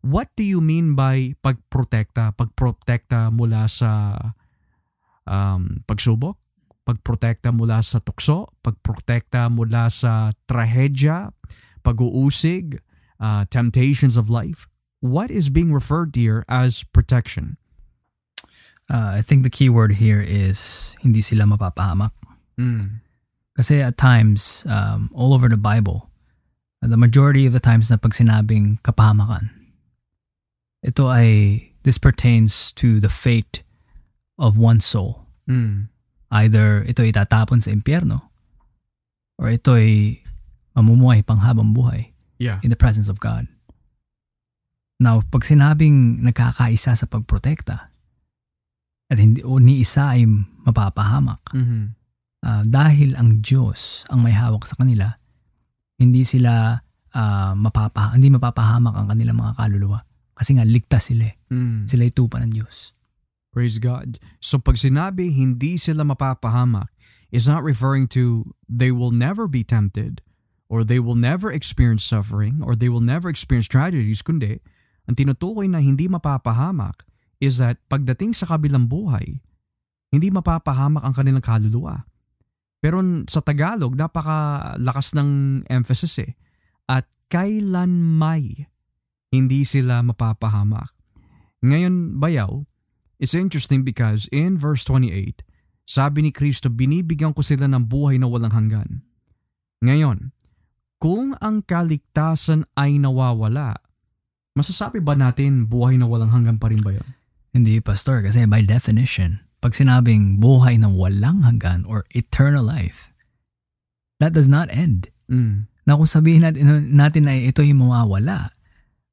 What do you mean by pagprotekta? Pagprotekta mula sa um, pagsubok? Pagprotekta mula sa tukso? Pagprotekta mula sa trahedya? Pag-uusig? Uh, temptations of life? What is being referred here as protection? Uh, I think the key word here is hindi sila mapapahamak. Mm. Kasi at times, um, all over the Bible, the majority of the times na pag sinabing kapahamakan, ito ay, this pertains to the fate of one soul. Mm. Either ito ay tatapon sa impyerno or ito ay mamumuhay panghabang buhay Yeah. in the presence of God. Now, pag sinabing nagkakaisa sa pagprotekta at hindi o ni isa ay mapapahamak, Mm-hmm. ah, dahil ang Diyos ang may hawak sa kanila, hindi sila ah, mapapa hindi mapapahamak ang kanilang mga kaluluwa. Kasi nga ligtas sila. eh. Mm. Sila ay tupa ng Diyos. Praise God. So pag sinabi hindi sila mapapahamak, is not referring to they will never be tempted or they will never experience suffering or they will never experience tragedies, kundi ang tinutukoy na hindi mapapahamak is that pagdating sa kabilang buhay, hindi mapapahamak ang kanilang kaluluwa. Pero sa Tagalog, napakalakas ng emphasis eh. At kailan may hindi sila mapapahamak. Ngayon, bayaw, it's interesting because in verse 28, sabi ni Kristo, binibigyan ko sila ng buhay na walang hanggan. Ngayon, kung ang kaligtasan ay nawawala, masasabi ba natin buhay na walang hanggan pa rin ba yun? Hindi, Pastor, kasi by definition, pag sinabing buhay na walang hanggan or eternal life, that does not end. Mm. Na kung sabihin natin, natin na ito yung mawawala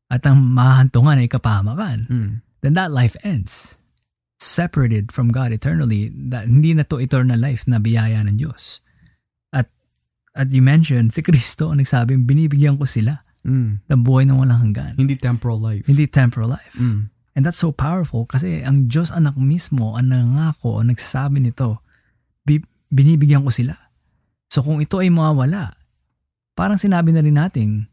at ang mahantungan ay kapahamakan, Mm. then that life ends. Separated from God eternally, that, hindi na to eternal life na biyaya ng Diyos. At at you mentioned, si Kristo ang nagsabing binibigyan ko sila Mm. ng buhay na walang hanggan. Hindi temporal life. Hindi temporal life. Mm. And that's so powerful kasi ang Diyos anak mismo ang nangako, ang nagsabi nito, "Bi- binibigyan ko sila. So kung ito ay mawawala, parang sinabi na rin nating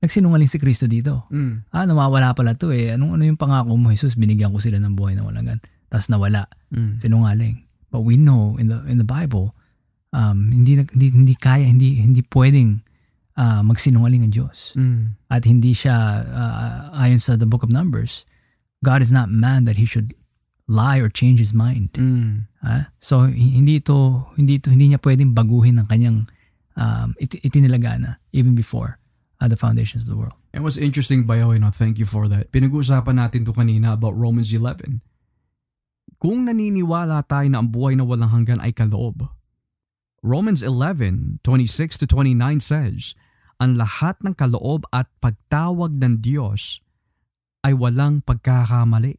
nagsinungaling si Kristo dito. Mm. Ah, nawawala pala to eh. Anong ano yung pangako mo, Jesus? Binigyan ko sila ng buhay na walang hanggan. Tapos nawala. Mm. Sinungaling. But we know in the in the Bible, um, hindi, hindi, hindi kaya, hindi, hindi pwedeng ah, magsinungaling ang Diyos. Mm. At hindi siya, ah, ayon sa the book of Numbers, God is not man that he should lie or change his mind. Mm. Ah, so hi- hindi ito hindi ito hindi niya pwedeng baguhin ang kanyang um, it, itinilagana even before uh, the foundations of the world. And what's interesting, Bayaw, no, thank you for that. Pinag-uusapan natin to kanina about Romans 11. Kung naniniwala tayo na ang buhay na walang hanggan ay kaloob, Romans 11, 26 to 29 says, ang lahat ng kaloob at pagtawag ng Diyos ay walang pagkakamali.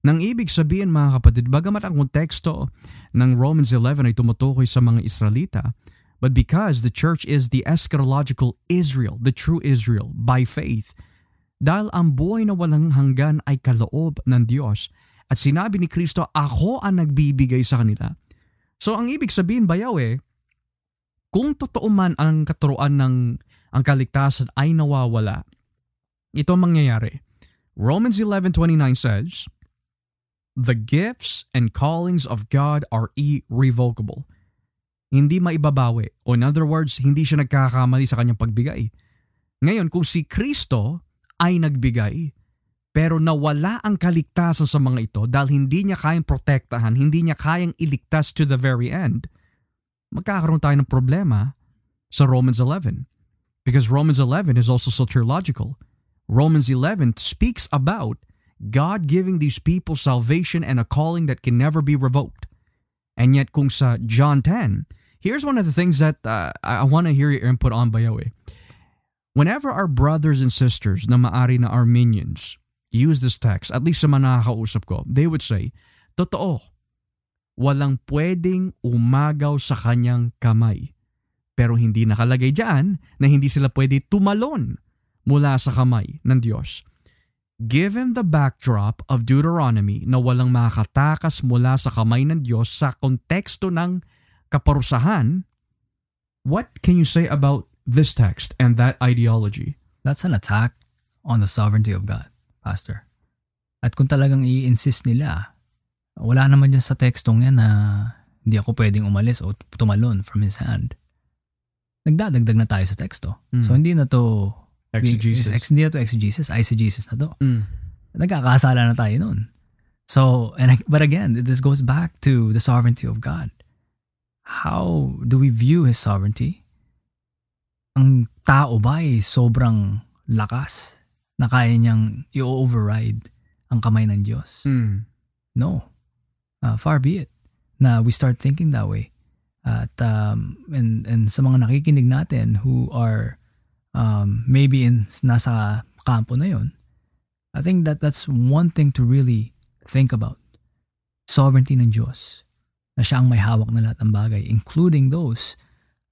Nang ibig sabihin mga kapatid, bagamat ang konteksto ng Romans 11 ay tumutukoy sa mga Israelita, but because the church is the eschatological Israel, the true Israel, by faith, dahil ang buhay na walang hanggan ay kaloob ng Diyos at sinabi ni Kristo, ako ang nagbibigay sa kanila. So ang ibig sabihin bayaw eh, kung totoo man ang katuruan ng ang kaligtasan ay nawawala, ito ang mangyayari. Romans 11.29 says, The gifts and callings of God are irrevocable. Hindi maibabawi. O in other words, hindi siya nagkakamali sa kanyang pagbigay. Ngayon, kung si Kristo ay nagbigay, pero nawala ang kaligtasan sa mga ito dahil hindi niya kayang protektahan, hindi niya kayang iligtas to the very end, magkakaroon tayo ng problema sa Romans 11. Because Romans 11 is also soteriological. Romans 11 speaks about God giving these people salvation and a calling that can never be revoked. And yet kung sa John 10, here's one of the things that uh, I want to hear your input on, Bayawe. Whenever our brothers and sisters na maari na Armenians use this text, at least sa mga nakakausap ko, they would say, Totoo, walang pwedeng umagaw sa kanyang kamay. Pero hindi nakalagay dyan na hindi sila pwede tumalon mula sa kamay ng Diyos. given the backdrop of Deuteronomy na walang makatakas mula sa kamay ng Diyos sa konteksto ng kaparusahan, what can you say about this text and that ideology? That's an attack on the sovereignty of God, Pastor. At kung talagang i-insist nila, wala naman dyan sa tekstong yan na hindi ako pwedeng umalis o tumalon from His hand. Nagdadagdag na tayo sa teksto. Mm. So hindi na to Exegesis. Ex, hindi na to exegesis, eisegesis na to. Mm. Nagkakasala na tayo nun. So, and I- but again, this goes back to the sovereignty of God. How do we view His sovereignty? Ang tao ba ay sobrang lakas na kaya niyang i-override ang kamay ng Diyos? Mm. No. Uh, far be it na we start thinking that way. At um, and, and sa mga nakikinig natin who are um, maybe in nasa kampo na yon, I think that that's one thing to really think about. Sovereignty ng Diyos. Na siya ang may hawak na lahat ng bagay, including those,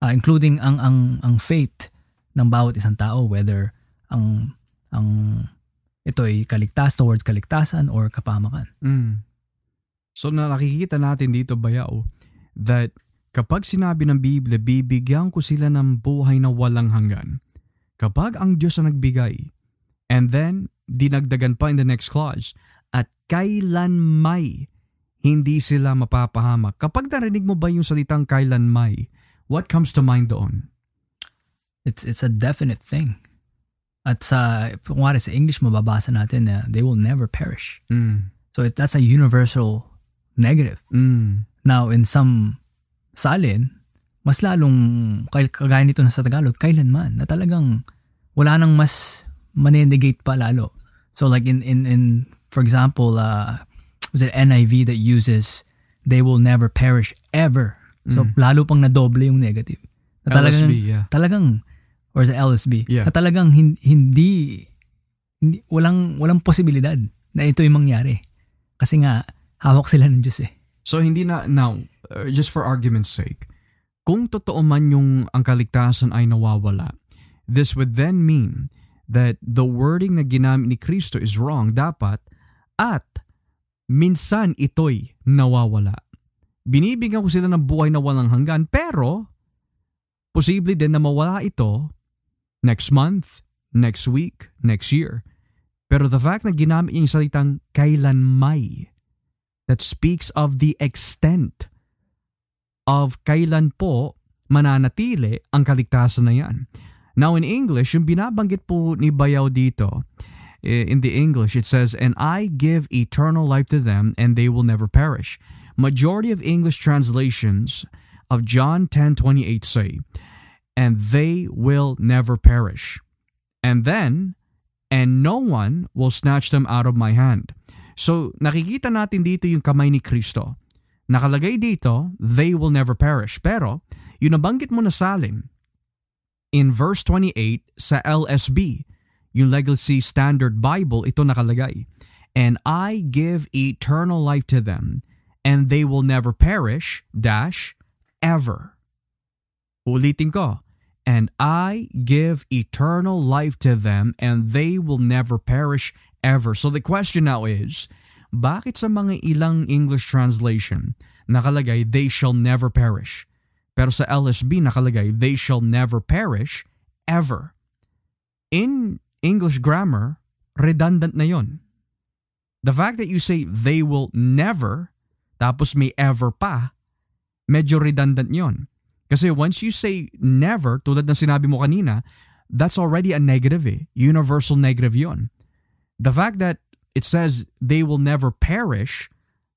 uh, including ang, ang, ang fate ng bawat isang tao, whether ang, ang ito ay kaligtas towards kaligtasan or kapamakan. Mm. So na nakikita natin dito bayaw that kapag sinabi ng Biblia, bibigyan ko sila ng buhay na walang hanggan. Kapag ang Diyos ang nagbigay, and then dinagdagan pa in the next clause, at kailan may hindi sila mapapahamak. Kapag narinig mo ba yung salitang kailan may, what comes to mind doon? It's it's a definite thing. At sa, kung sa English, mababasa natin na they will never perish. Mm. So it, that's a universal negative. Mm. Now, in some salin, mas lalong, kagaya nito na sa Tagalog, kailanman, na talagang wala nang mas manenegate pa lalo. So like in, in, in for example, uh, was it NIV that uses, they will never perish ever. So Mm. lalo pang nadoble yung negative. Na talagang, LSB, yeah. talagang or sa LSB Yeah. na talagang hin- hindi, hindi walang walang posibilidad na ito yung mangyari kasi nga hawak sila ng Diyos eh So hindi na, now, uh, just for argument's sake, kung totoo man yung ang kaligtasan ay nawawala, this would then mean that the wording na ginamit ni Kristo is wrong dapat at minsan ito'y nawawala. Binibigyan ko sila ng buhay na walang hanggan pero posible din na mawala ito next month, next week, next year. Pero the fact na ginamit niya yung salitang kailan may that speaks of the extent of kailan po mananatili ang kaligtasan na yan. Now in English, yung binabanggit po ni Bayaw dito, in the English, it says, And I give eternal life to them, and they will never perish. Majority of English translations of John 10:28 say, And they will never perish. And then, and no one will snatch them out of my hand. So, nakikita natin dito yung kamay ni Kristo. Nakalagay dito, they will never perish. Pero, yung nabanggit mo na salin, in verse 28 sa LSB, yung Legacy Standard Bible, ito nakalagay. And I give eternal life to them, and they will never perish, dash, ever. Ulitin ko. And I give eternal life to them, and they will never perish ever. So the question now is, bakit sa mga ilang English translation nakalagay, they shall never perish? Pero sa LSB nakalagay, they shall never perish ever. In English grammar, redundant na yon. The fact that you say they will never, tapos may ever pa, medyo redundant yon. Kasi once you say never, tulad ng sinabi mo kanina, that's already a negative eh. Universal negative yon. The fact that it says they will never perish,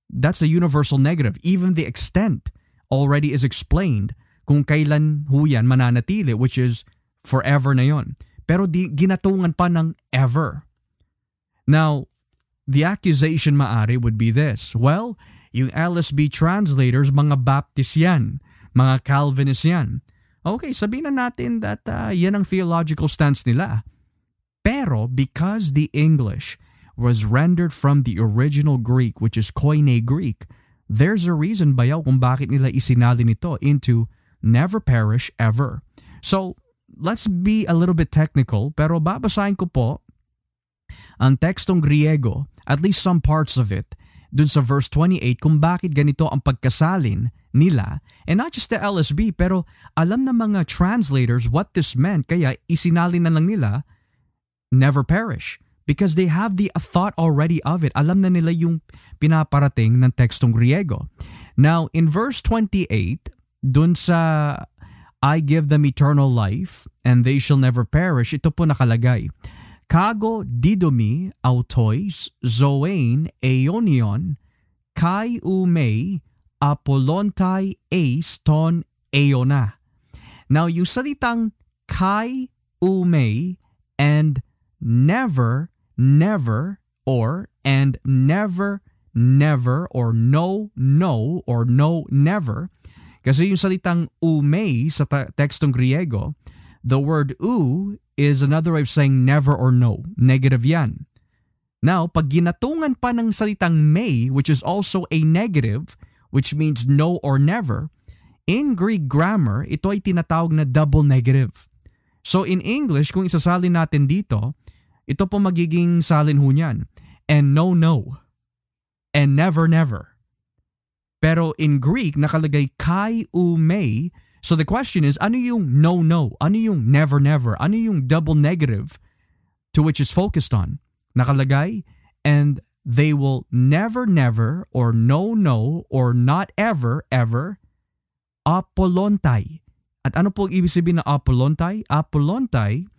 that's a universal negative. Even the extent already is explained kung kailan ho mananatili, which is forever na yon. Pero di, ginatungan pa ng ever. Now, the accusation maari would be this. Well, yung LSB translators, mga Baptist yan. Mga Calvinist yan. Okay, sabihin na natin that uh, yan ang theological stance nila. Pero because the English was rendered from the original Greek, which is Koine Greek, there's a reason bayaw kung bakit nila isinali nito into never perish ever. So, let's be a little bit technical, pero babasahin ko po ang tekstong Griego, at least some parts of it, dun sa verse 28 kung bakit ganito ang pagkasalin nila. And not just the LSB, pero alam ng mga translators what this meant, kaya isinalin na lang nila, never perish. Because they have the thought already of it. Alam na nila yung pinaparating ng tekstong Griego. Now, in verse 28, dun sa I give them eternal life and they shall never perish, ito po nakalagay. Kago didomi autois zoein eonion kai umei apolontai eis ton eona. Now, yung salitang kai umei and never, never, or and never, never, or no, no, or no, never, kasi yung salitang umei sa tekstong Griego, the word u is another way of saying never or no. Negative yan. Now, pag ginatungan pa ng salitang may, which is also a negative, which means no or never, in Greek grammar, ito ay tinatawag na double negative. So in English, kung isasalin natin dito, ito po magiging salin ho niyan. And no, no. And never, never. Pero in Greek, nakalagay kai u So the question is, ano yung no-no? Ano yung never-never? Ano yung double negative to which is focused on? Nakalagay, and they will never-never or no-no or not ever-ever apolontai. At ano po ibig sabihin ng apolontai? Apolontai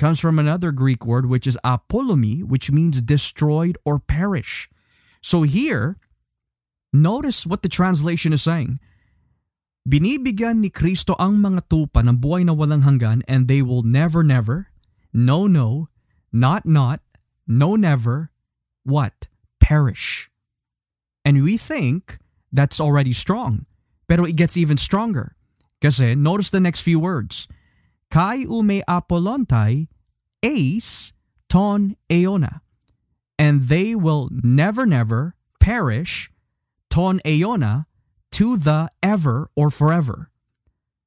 comes from another Greek word which is apolomy, which means destroyed or perish. So here, notice what the translation is saying. Binibigyan ni Kristo ang mga tupa ng buhay na walang hanggan and they will never never, no no, not not, no never, what? Perish. And we think that's already strong. Pero it gets even stronger. Kasi notice the next few words. Kai ume apolontai eis ton eona. And they will never never perish ton eona to the ever or forever.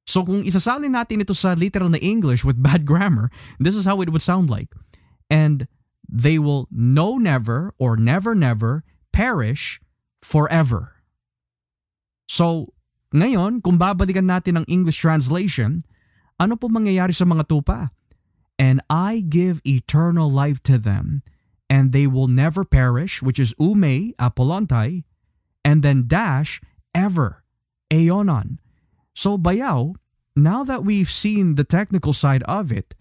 So kung isasalin natin ito sa literal na English with bad grammar, this is how it would sound like. And they will no never or never never perish forever. So, ngayon, kung babalikan natin ang English translation, ano po mangyayari sa mga tupa? And I give eternal life to them, and they will never perish, which is ume, apolontai, and then dash, ever. Aeonon. So bayaw, now that we've seen the technical side of it,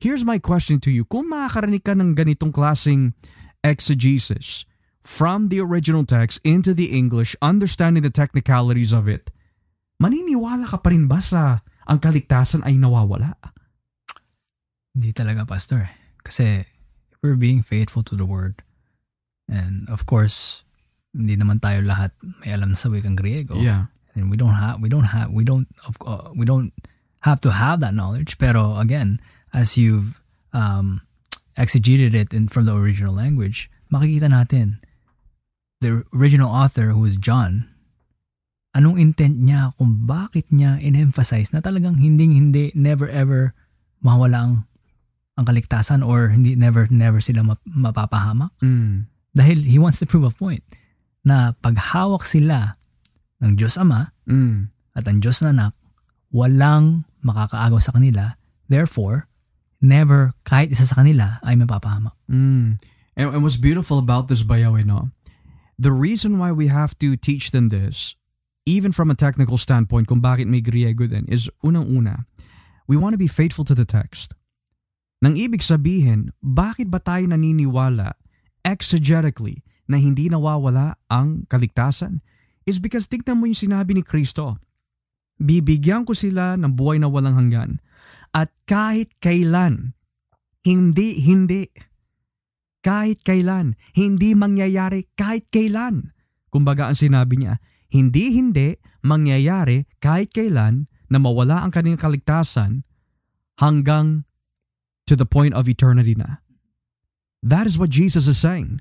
here's my question to you. Kung makakarinig ka ng ganitong klaseng exegesis from the original text into the English, understanding the technicalities of it, maniniwala ka pa rin ba sa ang kaligtasan ay nawawala? Hindi talaga, Pastor. Kasi we're being faithful to the word, and of course, hindi naman tayo lahat may alam sa wikang Griego. Yeah. And we don't have we don't have we don't of uh, we don't have to have that knowledge. Pero again, as you've um, exegeted it in from the original language, makikita natin the original author who is John, anong intent niya kung bakit niya in-emphasize na talagang hindi hindi never ever mawala ang ang kaligtasan or hindi never never sila mapapahamak. Mm. Dahil he wants to prove a point na paghawak sila ng Diyos Ama mm. at ang Diyos na anak, walang makakaagaw sa kanila. Therefore, never kahit isa sa kanila ay mapapahamak. Mm. And, and what's beautiful about this bayaw, no? The reason why we have to teach them this, even from a technical standpoint, kung bakit may Griego din, is unang-una, we want to be faithful to the text. Nang ibig sabihin, bakit ba tayo naniniwala exegetically na hindi nawawala ang kaligtasan is because tignan mo yung sinabi ni Kristo. Bibigyan ko sila ng buhay na walang hanggan at kahit kailan, hindi, hindi, kahit kailan, hindi mangyayari kahit kailan. Kumbaga ang sinabi niya, hindi, hindi mangyayari kahit kailan na mawala ang kanilang kaligtasan hanggang to the point of eternity na. That is what Jesus is saying.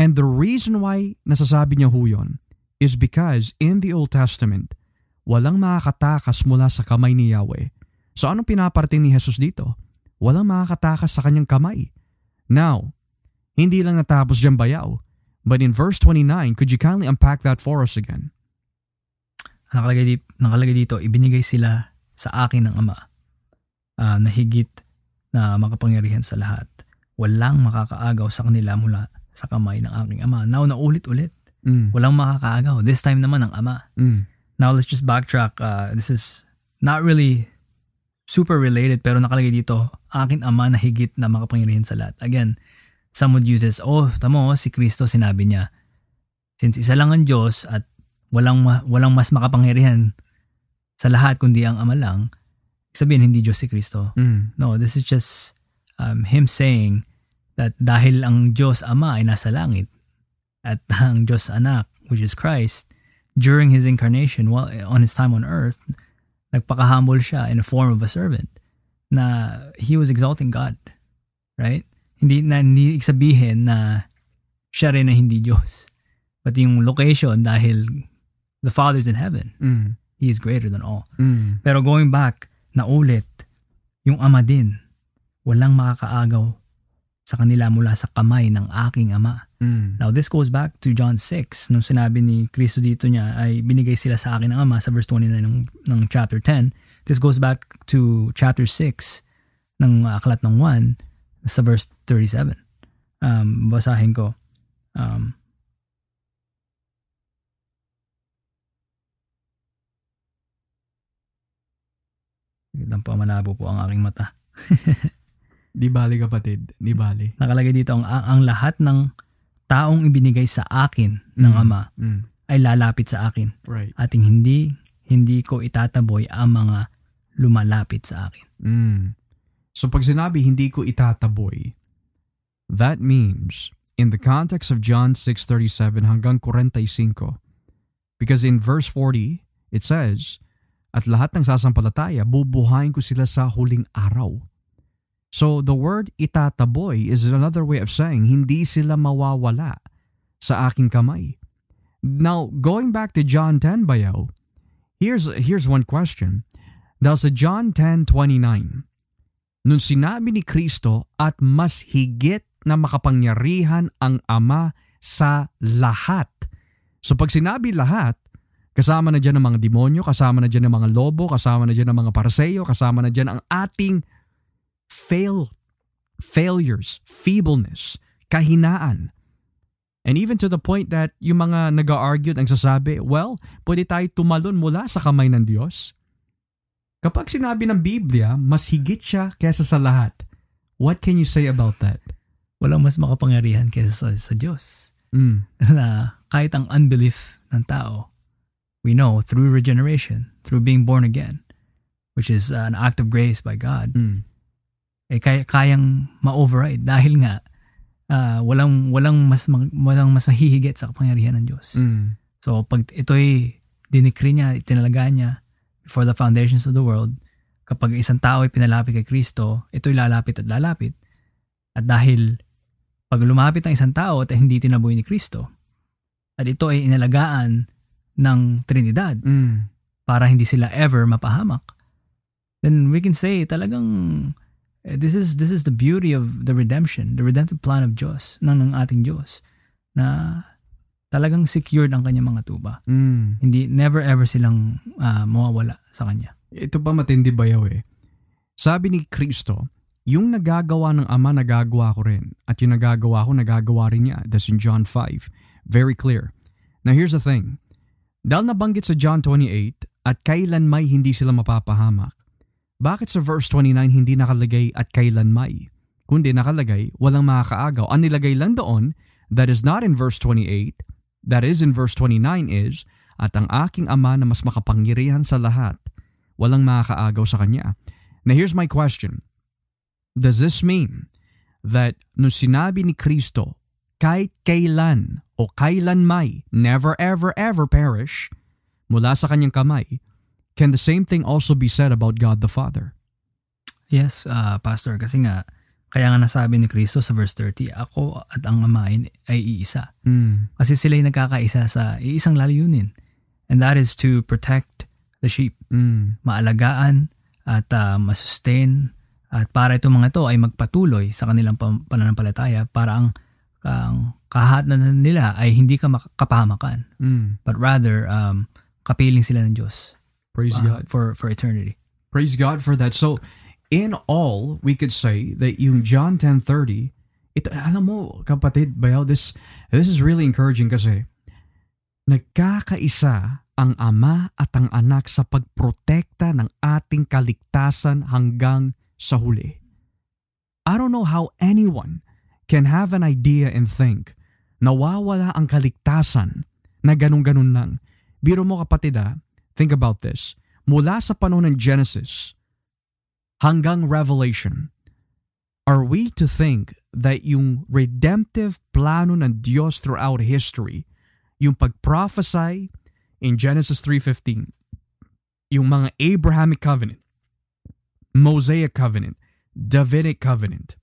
And the reason why nasasabi niya ho yun is because in the Old Testament, walang makakatakas mula sa kamay ni Yahweh. So anong pinaparating ni Jesus dito? Walang makakatakas sa kanyang kamay. Now, Hindi lang natapos dyan bayaw. But in verse 29, could you kindly unpack that for us again? Nakalagay, di, nakalagay dito, ibinigay sila sa akin ng Ama uh, na higit na makapangyarihan sa lahat. Walang makakaagaw sa kanila mula sa kamay ng aking Ama. Now, naulit-ulit. Mm. Walang makakaagaw. This time naman ang Ama. Mm. Now, let's just backtrack. Uh, this is not really super related pero nakalagay dito, akin Ama na higit na makapangyarihan sa lahat. Again, some would use this, oh, tamo, si Kristo sinabi niya, since isa lang ang Diyos at walang ma- walang mas makapangyarihan sa lahat kundi ang Ama lang, sabihin hindi Diyos si Kristo. Mm. No, this is just um, him saying that dahil ang Diyos Ama ay nasa langit at ang Diyos Anak, which is Christ, during His incarnation, while on His time on earth, nagpaka-humble siya in the form of a servant na He was exalting God. Right? Hindi na hindi sabihin na siya rin na hindi Diyos. But yung location dahil the Father's in heaven. Mm. He is greater than all. Mm. Pero going back, naulit, yung ama din, walang makakaagaw sa kanila mula sa kamay ng aking ama. Mm. Now this goes back to John 6, nung sinabi ni Kristo dito niya ay binigay sila sa akin ng ama sa verse 29 ng, ng chapter 10. This goes back to chapter 6 ng aklat ng 1 sa verse 37. Um, basahin ko. Um, lang po malabo po ang aking mata. Di bali kapatid, di bali. Nakalagay dito ang, ang, lahat ng taong ibinigay sa akin ng Mm. Ama Mm. ay lalapit sa akin. Right. Ating hindi hindi ko itataboy ang mga lumalapit sa akin. Mm. So pag sinabi hindi ko itataboy, that means in the context of John 6:37 hanggang 45. Because in verse 40, it says, at lahat ng sasampalataya, bubuhayin ko sila sa huling araw. So the word itataboy is another way of saying hindi sila mawawala sa aking kamay. Now, going back to John 10 bayaw, here's, here's one question. Dahil sa John 10.29, nung sinabi ni Kristo at mas higit na makapangyarihan ang Ama sa lahat. So pag sinabi lahat, kasama na dyan ang mga demonyo, kasama na dyan ang mga lobo, kasama na dyan ang mga paraseyo, kasama na dyan ang ating fail, failures, feebleness, kahinaan. And even to the point that yung mga nag-argue ang sasabi, well, pwede tayo tumalon mula sa kamay ng Diyos. Kapag sinabi ng Biblia, mas higit siya kesa sa lahat. What can you say about that? Walang mas makapangyarihan kaysa sa, sa Diyos. Mm. na kahit ang unbelief ng tao, we know through regeneration, through being born again, which is an act of grace by God, Mm. Eh kaya, kayang ma-override dahil nga ah, walang walang mas mag- walang mas mahihigit sa kapangyarihan ng Diyos. Mm. So pag ito'y dinikri niya, itinalaga niya before the foundations of the world, kapag isang tao ay pinalapit kay Kristo, ito'y lalapit at lalapit. At dahil pag lumapit ang isang tao at hindi tinaboy ni Kristo, at ito ay inalagaan ng Trinidad Mm. para hindi sila ever mapahamak, then we can say talagang this is this is the beauty of the redemption, the redemptive plan of Diyos, ng, ng ating Diyos, na talagang secured ang kanyang mga tuba. Mm. Hindi, never ever silang ah, mawawala sa kanya. Ito pa matindi bayaw eh. Sabi ni Kristo, yung nagagawa ng Ama nagagawa ko rin at yung nagagawa ko nagagawa rin niya. That's in John 5. Very clear. Now here's the thing. Dahil nabanggit sa John 28 at kailan may hindi sila mapapahamak, bakit sa verse 29 hindi nakalagay at kailan may? Kundi nakalagay, walang makakaagaw. Ang nilagay lang doon, that is not in verse 28, that is in verse 29 is, at ang aking ama na mas makapangyarihan sa lahat, walang makakaagaw sa kanya. Now here's my question. Does this mean that nung sinabi ni Kristo, kahit kailan o kailan may, never ever ever perish, mula sa kanyang kamay, can the same thing also be said about God the Father? Yes, ah, Pastor, kasi nga, kaya nga nasabi ni Kristo sa verse 30, ako at ang Ama ay ay iisa. Mm. Kasi sila'y nagkakaisa sa iisang layunin. And that is to protect the sheep. Mm. maalagaan at uh, masustain at para itong mga ito ay magpatuloy sa kanilang pananampalataya para ang ang kahatanan nila ay hindi ka makapahamakan, Mm. but rather um, kapiling sila ng Diyos Praise uh, God. for for eternity. Praise God for that. So, in all, we could say that yung John 10.30, ito, alam mo, kapatid, bayaw, this, this is really encouraging kasi nagkakaisa ang ama at ang anak sa pagprotekta ng ating kaligtasan hanggang sa huli. I don't know how anyone can have an idea and think nawawala ang kaligtasan na ganun-ganun lang. Biro mo kapatid ah, think about this. Mula sa panahon ng Genesis hanggang Revelation, are we to think that yung redemptive plano ng Diyos throughout history, yung pag-prophesy in Genesis 3.15, yung mga Abrahamic covenant, Mosaic covenant, Davidic covenant,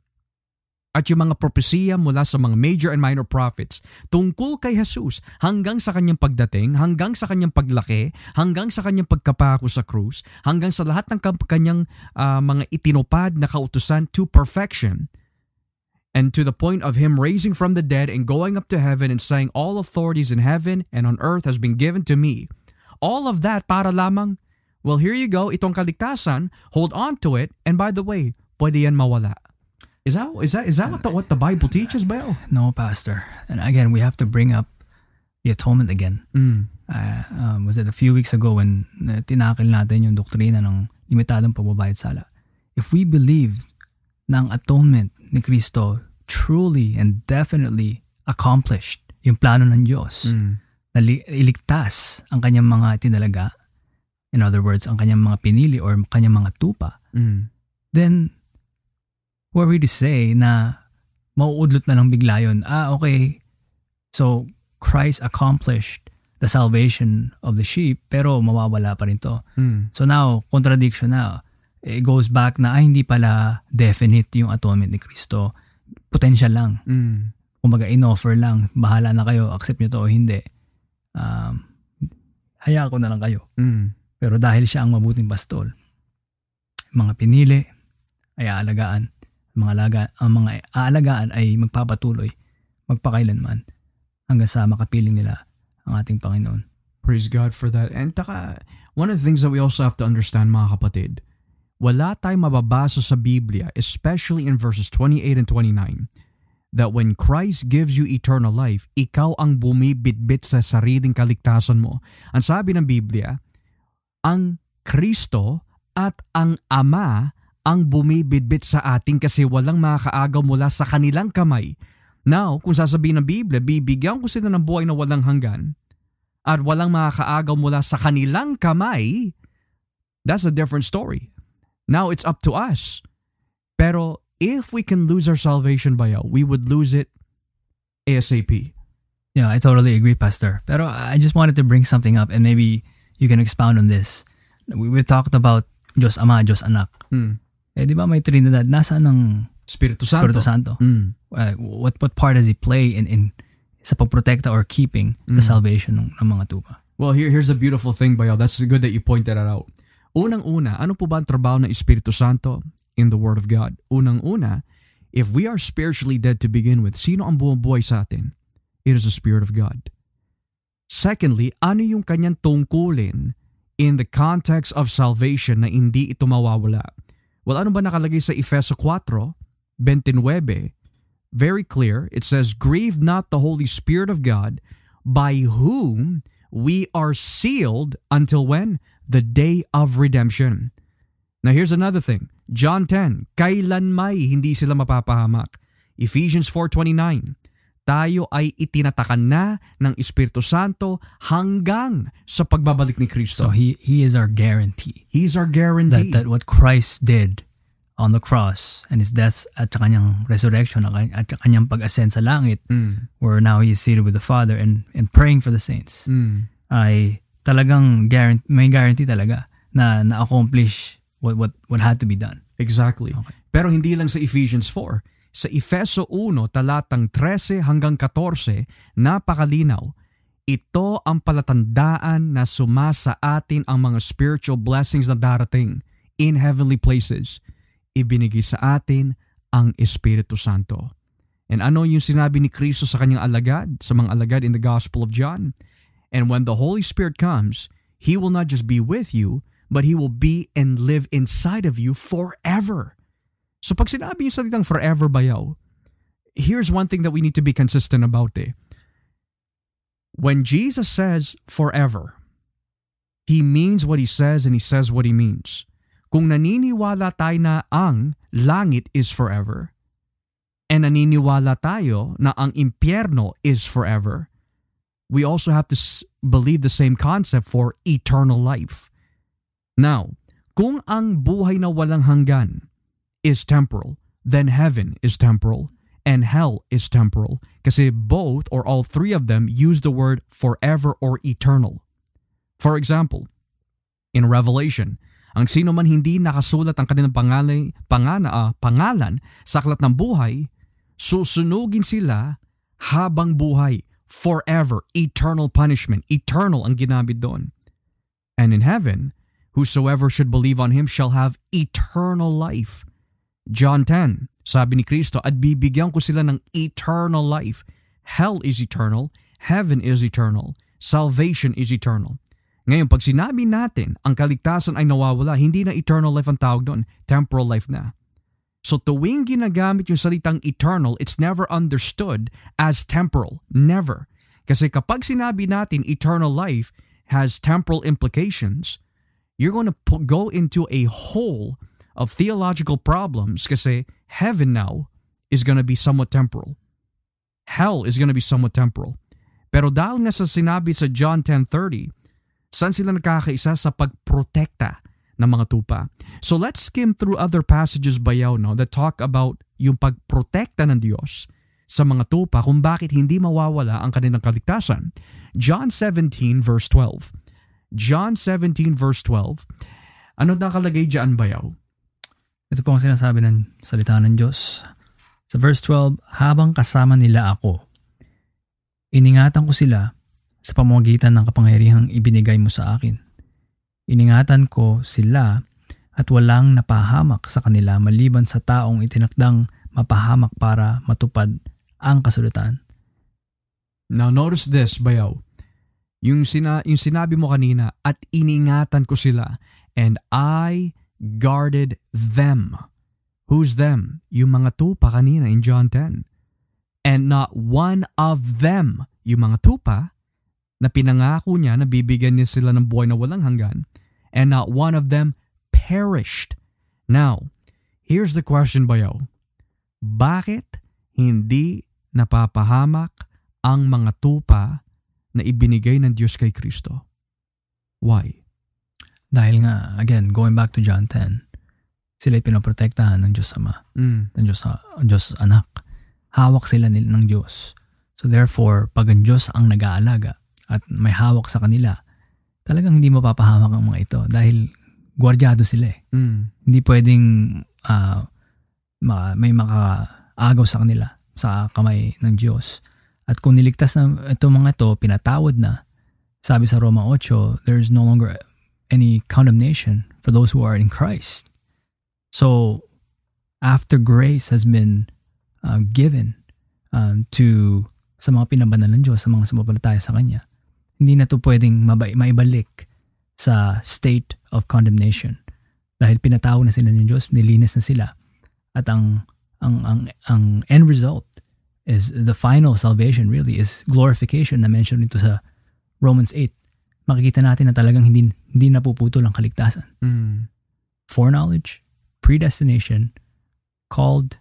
at yung mga propesiya mula sa mga major and minor prophets tungkol kay Jesus hanggang sa kanyang pagdating, hanggang sa kanyang paglaki, hanggang sa kanyang pagkapako sa krus, hanggang sa lahat ng kanyang ah, mga itinupad na kautusan to perfection and to the point of him raising from the dead and going up to heaven and saying all authorities in heaven and on earth has been given to me. All of that para lamang, well here you go, itong kaligtasan, hold on to it, and by the way, pwede yan mawala. Is that is that is that what the what the Bible teaches, Bell? No, Pastor. And again, we have to bring up the atonement again. Mm. Uh, um, was it a few weeks ago when uh, tinakil natin yung doktrina ng limitadong pagbabayad sala? If we believe na ang atonement ni Kristo truly and definitely accomplished yung plano ng Diyos Mm. na li- iligtas ang kanyang mga tinalaga, in other words, ang kanyang mga pinili or kanyang mga tupa, Mm. then were we to say na mauudlot na lang bigla yun, ah, okay, so Christ accomplished the salvation of the sheep, pero mawawala pa rin to. Mm. So now, contradiction na. It goes back na, ay, hindi pala definite yung atonement ni Kristo. Potential lang. Mm. Kumbaga, in-offer lang. Bahala na kayo, accept nyo to o hindi. Um, hayaan ko na lang kayo. Mm. Pero dahil siya ang mabuting pastol, mga pinili ay aalagaan. Mga alaga, ang mga aalagaan ay magpapatuloy magpakailanman hanggang sa makapiling nila ang ating Panginoon. Praise God for that. And taka, one of the things that we also have to understand mga kapatid, wala tayong mababasa sa Biblia, especially in verses 28 and 29, that when Christ gives you eternal life, ikaw ang bumibitbit sa sariling kaligtasan mo. Ang sabi ng Biblia, ang Kristo at ang Ama ang bumibitbit sa atin kasi walang makakaagaw mula sa kanilang kamay. Now, kung sasabihin ng Biblia, bibigyan ko sila ng buhay na walang hanggan, at walang makakaagaw mula sa kanilang kamay, that's a different story. Now it's up to us. Pero if we can lose our salvation bayaw, we would lose it ASAP. Yeah, I totally agree, Pastor. Pero I just wanted to bring something up and maybe you can expound on this. We, we talked about Diyos Ama, Diyos Anak. Hmm. Eh, di ba may Trinidad? Nasaan ang Espiritu Santo. Espiritu Santo? Mm. Uh, what what part does he play in, in sa pagprotekta or keeping the Mm. salvation ng, ng mga tupa? Well, here, here's the beautiful thing, Bayaw. That's good that you pointed that out. Unang-una, ano po ba ang trabaho ng Espiritu Santo in the Word of God? Unang-una, if we are spiritually dead to begin with, sino ang bumubuhay sa atin? It is the Spirit of God. Secondly, ano yung kanyang tungkulin in the context of salvation na hindi ito mawawala? Well, ano ba nakalagay sa Efeso 4, 29? Very clear. It says, Grieve not the Holy Spirit of God, by whom we are sealed until when? The day of redemption. Now here's another thing. John 10, kailan may hindi sila mapapahamak. Ephesians 4.29, tayo ay itinatakan na ng Espiritu Santo hanggang sa pagbabalik ni Kristo. So he he is our guarantee He's our that guarantee. that what Christ did on the cross and his death at sa kanyang resurrection at sa kanyang pag-ascend sa langit Mm, where now he is seated with the Father and and praying for the saints mm, ay talagang guarantee, may guarantee talaga na na-accomplish what what what had to be done. exactly. Okay. Pero hindi lang sa Ephesians 4. Sa Efeso 1, talatang 13 hanggang 14, napakalinaw. Ito ang palatandaan na sumasa atin ang mga spiritual blessings na darating in heavenly places. Ibinigay sa atin ang Espiritu Santo. And ano yung sinabi ni Kristo sa kanyang alagad, sa mga alagad in the Gospel of John? And when the Holy Spirit comes, He will not just be with you, but He will be and live inside of you forever. So pag sinabi yung salitang forever bayaw, here's one thing that we need to be consistent about eh. When Jesus says forever, He means what He says and He says what He means. Kung naniniwala tayo na ang langit is forever, and naniniwala tayo na ang impyerno is forever, we also have to believe the same concept for eternal life. Now, kung ang buhay na walang hanggan is temporal, then heaven is temporal and hell is temporal kasi both or all three of them use the word forever or eternal. For example, in Revelation, ang sino man hindi nakasulat ang kanilang pangalan, pangana, ah, pangalan sa aklat ng buhay, susunugin sila habang buhay, forever, eternal punishment, eternal ang ginamit doon. And in heaven, whosoever should believe on him shall have eternal life. John 10, sabi ni Kristo, at bibigyan ko sila ng eternal life. Hell is eternal, heaven is eternal, salvation is eternal. Ngayon, pag sinabi natin ang kaligtasan ay nawawala, hindi na eternal life ang tawag doon, temporal life na. So tuwing ginagamit yung salitang eternal, it's never understood as temporal. Never. Kasi kapag sinabi natin eternal life has temporal implications, you're going to go into a hole of theological problems kasi heaven now is to be somewhat temporal. Hell is to be somewhat temporal. Pero dahil nga sa sinabi sa John 10.30, saan sila nagkakaisa sa pagprotekta ng mga tupa. So let's skim through other passages bayaw no, that talk about yung pagprotekta ng Diyos sa mga tupa kung bakit hindi mawawala ang kanilang kaligtasan. John 17 verse 12. John 17 verse 12. Ano nakalagay diyan bayaw? Ito po ang sinasabi ng salita ng Diyos. Sa verse 12, habang kasama nila ako, iningatan ko sila sa pamamagitan ng kapangyarihang ibinigay mo sa akin. Iningatan ko sila at walang napahamak sa kanila maliban sa taong itinakdang mapahamak para matupad ang kasulatan. Now notice this bayaw. Yung, sina, yung sinabi mo kanina, at iningatan ko sila, and I guarded them. Who's them? Yung mga tupa kanina in John 10. And not one of them, yung mga tupa, na pinangako niya na bibigyan niya sila ng buhay na walang hanggan, and not one of them perished. Now, here's the question bayaw. Bakit hindi napapahamak ang mga tupa na ibinigay ng Diyos kay Kristo? Why? Dahil nga, again, going back to John 10, sila'y pinoprotektahan ng Diyos Ama, Mm. ng Diyos, Diyos Anak. Hawak sila nil- ng Diyos. So therefore, pag ang Diyos ang nag-aalaga at may hawak sa kanila, talagang hindi mapapahamak ang mga ito dahil gwardyado sila eh. Mm. Hindi pwedeng ma- may makaagaw sa kanila sa kamay ng Diyos. At kung niligtas na itong mga ito, pinatawad na, sabi sa Roma 8, there's no longer any condemnation for those who are in Christ. So, after grace has been uh, given um, to sa mga pinabanal ng Diyos, sa mga sumapalataya sa Kanya, hindi na to pwedeng maibalik sa state of condemnation. Dahil pinatawag na sila ng Diyos, nilinis na sila. At ang, ang, ang, ang end result is the final salvation really is glorification na mention nito sa Romans 8. Makikita natin na talagang hindi, hindi napuputol ang kaligtasan. Mm. Foreknowledge, predestination, called,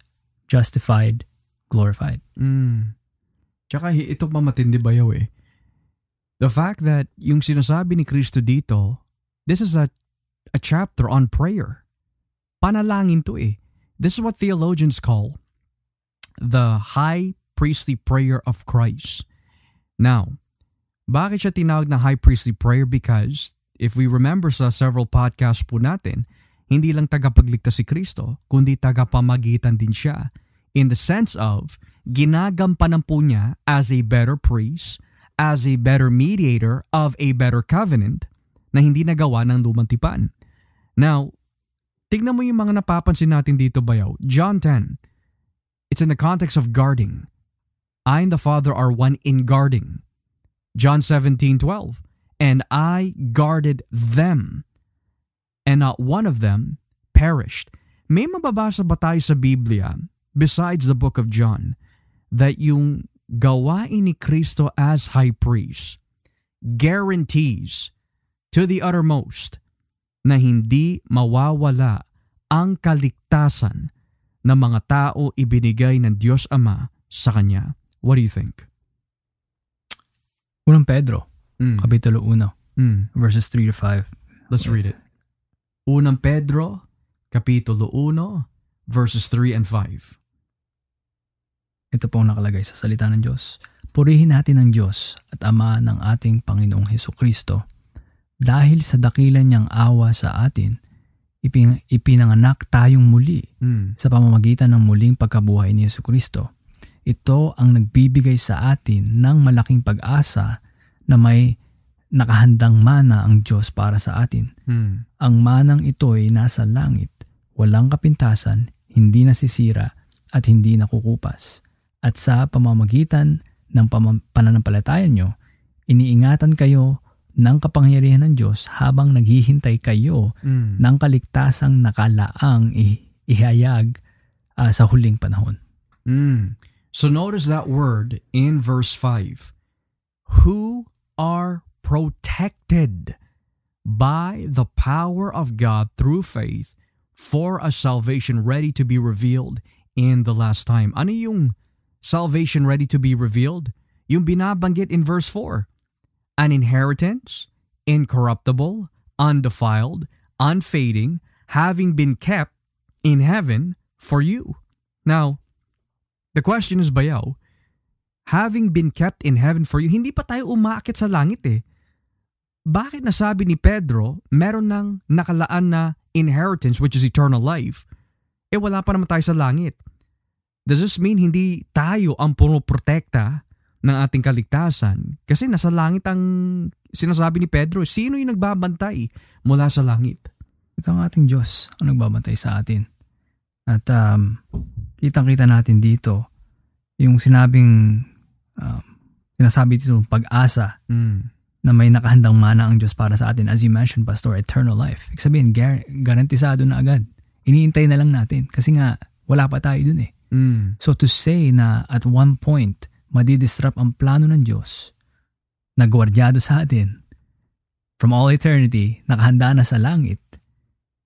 justified, glorified. Mm. Tsaka ito pa matindi bayaw eh. The fact that yung sinasabi ni Kristo dito, this is a, a chapter on prayer. Panalangin to eh. This is what theologians call the high priestly prayer of Christ. Now, bakit siya tinawag na high priestly prayer? Because if we remember sa several podcasts po natin, hindi lang tagapagligtas si Kristo, kundi tagapamagitan din siya in the sense of ginagampanan po niya as a better priest, as a better mediator of a better covenant na hindi nagawa ng lumang tipan. Now, tignan mo yung mga napapansin natin dito bayaw. John 10, It's in the context of guarding. I and the Father are one in guarding. John 17, 12. And I guarded them, and not one of them perished. May mababasa ba tayo sa Biblia, besides the book of John, that yung gawain ni Kristo as high priest guarantees to the uttermost na hindi mawawala ang kaligtasan ng mga tao ibinigay ng Diyos Ama sa Kanya. What do you think? Unang Pedro, Mm. Kapitulo 1, Mm. verses 3 to 5. Let's read it. Unang Pedro, Kapitulo 1, verses 3 and 5. Ito po ang nakalagay sa salita ng Diyos. Purihin natin ang Diyos at Ama ng ating Panginoong Heso Kristo. Dahil sa dakilan niyang awa sa atin, ipin- ipinanganak tayong muli Mm. sa pamamagitan ng muling pagkabuhay ni Yesu Kristo. Ito ang nagbibigay sa atin ng malaking pag-asa na may nakahandang mana ang Diyos para sa atin. Mm. Ang manang ito ay nasa langit, walang kapintasan, hindi nasisira at hindi nakukupas. At sa pamamagitan ng pamam- pananampalataya nyo, iniingatan kayo ng kapangyarihan ng Diyos habang naghihintay kayo Mm. ng kaligtasang nakalaang i- ihayag ah, sa huling panahon. Mm. So notice that word in verse 5. Who are protected by the power of God through faith for a salvation ready to be revealed in the last time. Ano yung salvation ready to be revealed? Yung binabanggit in verse 4. An inheritance, incorruptible, undefiled, unfading, having been kept in heaven for you. Now, the question is, Bayaw, having been kept in heaven for you, hindi pa tayo umaakit sa langit eh. Bakit nasabi ni Pedro, meron ng nakalaan na inheritance which is eternal life? Eh wala pa naman tayo sa langit. Does this mean hindi tayo ang punoprotekta ng ating kaligtasan? Kasi nasa langit ang sinasabi ni Pedro, sino yung nagbabantay mula sa langit? Ito ang ating Diyos ang nagbabantay sa atin. At um, kitang-kita natin dito yung sinabing um, sinasabi dito pag-asa Mm. na may nakahandang mana ang Diyos para sa atin. As you mentioned, Pastor, eternal life. Ibig sabihin, gar- garantisado na agad. Iniintay na lang natin kasi nga wala pa tayo dun eh. Mm. So to say na at one point, madidistrap ang plano ng Diyos na gwardyado sa atin from all eternity, nakahanda na sa langit,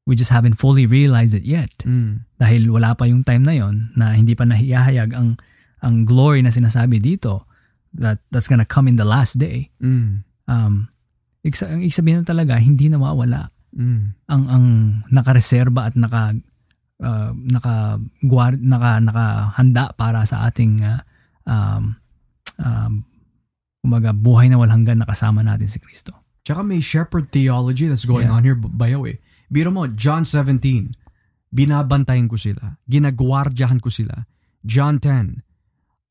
we just haven't fully realized it yet. Mm. Dahil wala pa yung time na yon na hindi pa nahihayag ang ang glory na sinasabi dito that that's gonna come in the last day. Mm. Um, iksa- ang ibig sabihin na talaga, hindi na mawala Mm. ang ang nakareserba at naka uh, naka guard, naka nakahanda para sa ating uh, um um kumaga buhay na walang hanggan nakasama natin si Kristo. Tsaka may shepherd theology that's going Yeah. on here, bayaw eh. Biro mo, John 17, binabantayan ko sila, ginagwardyahan ko sila. John 10,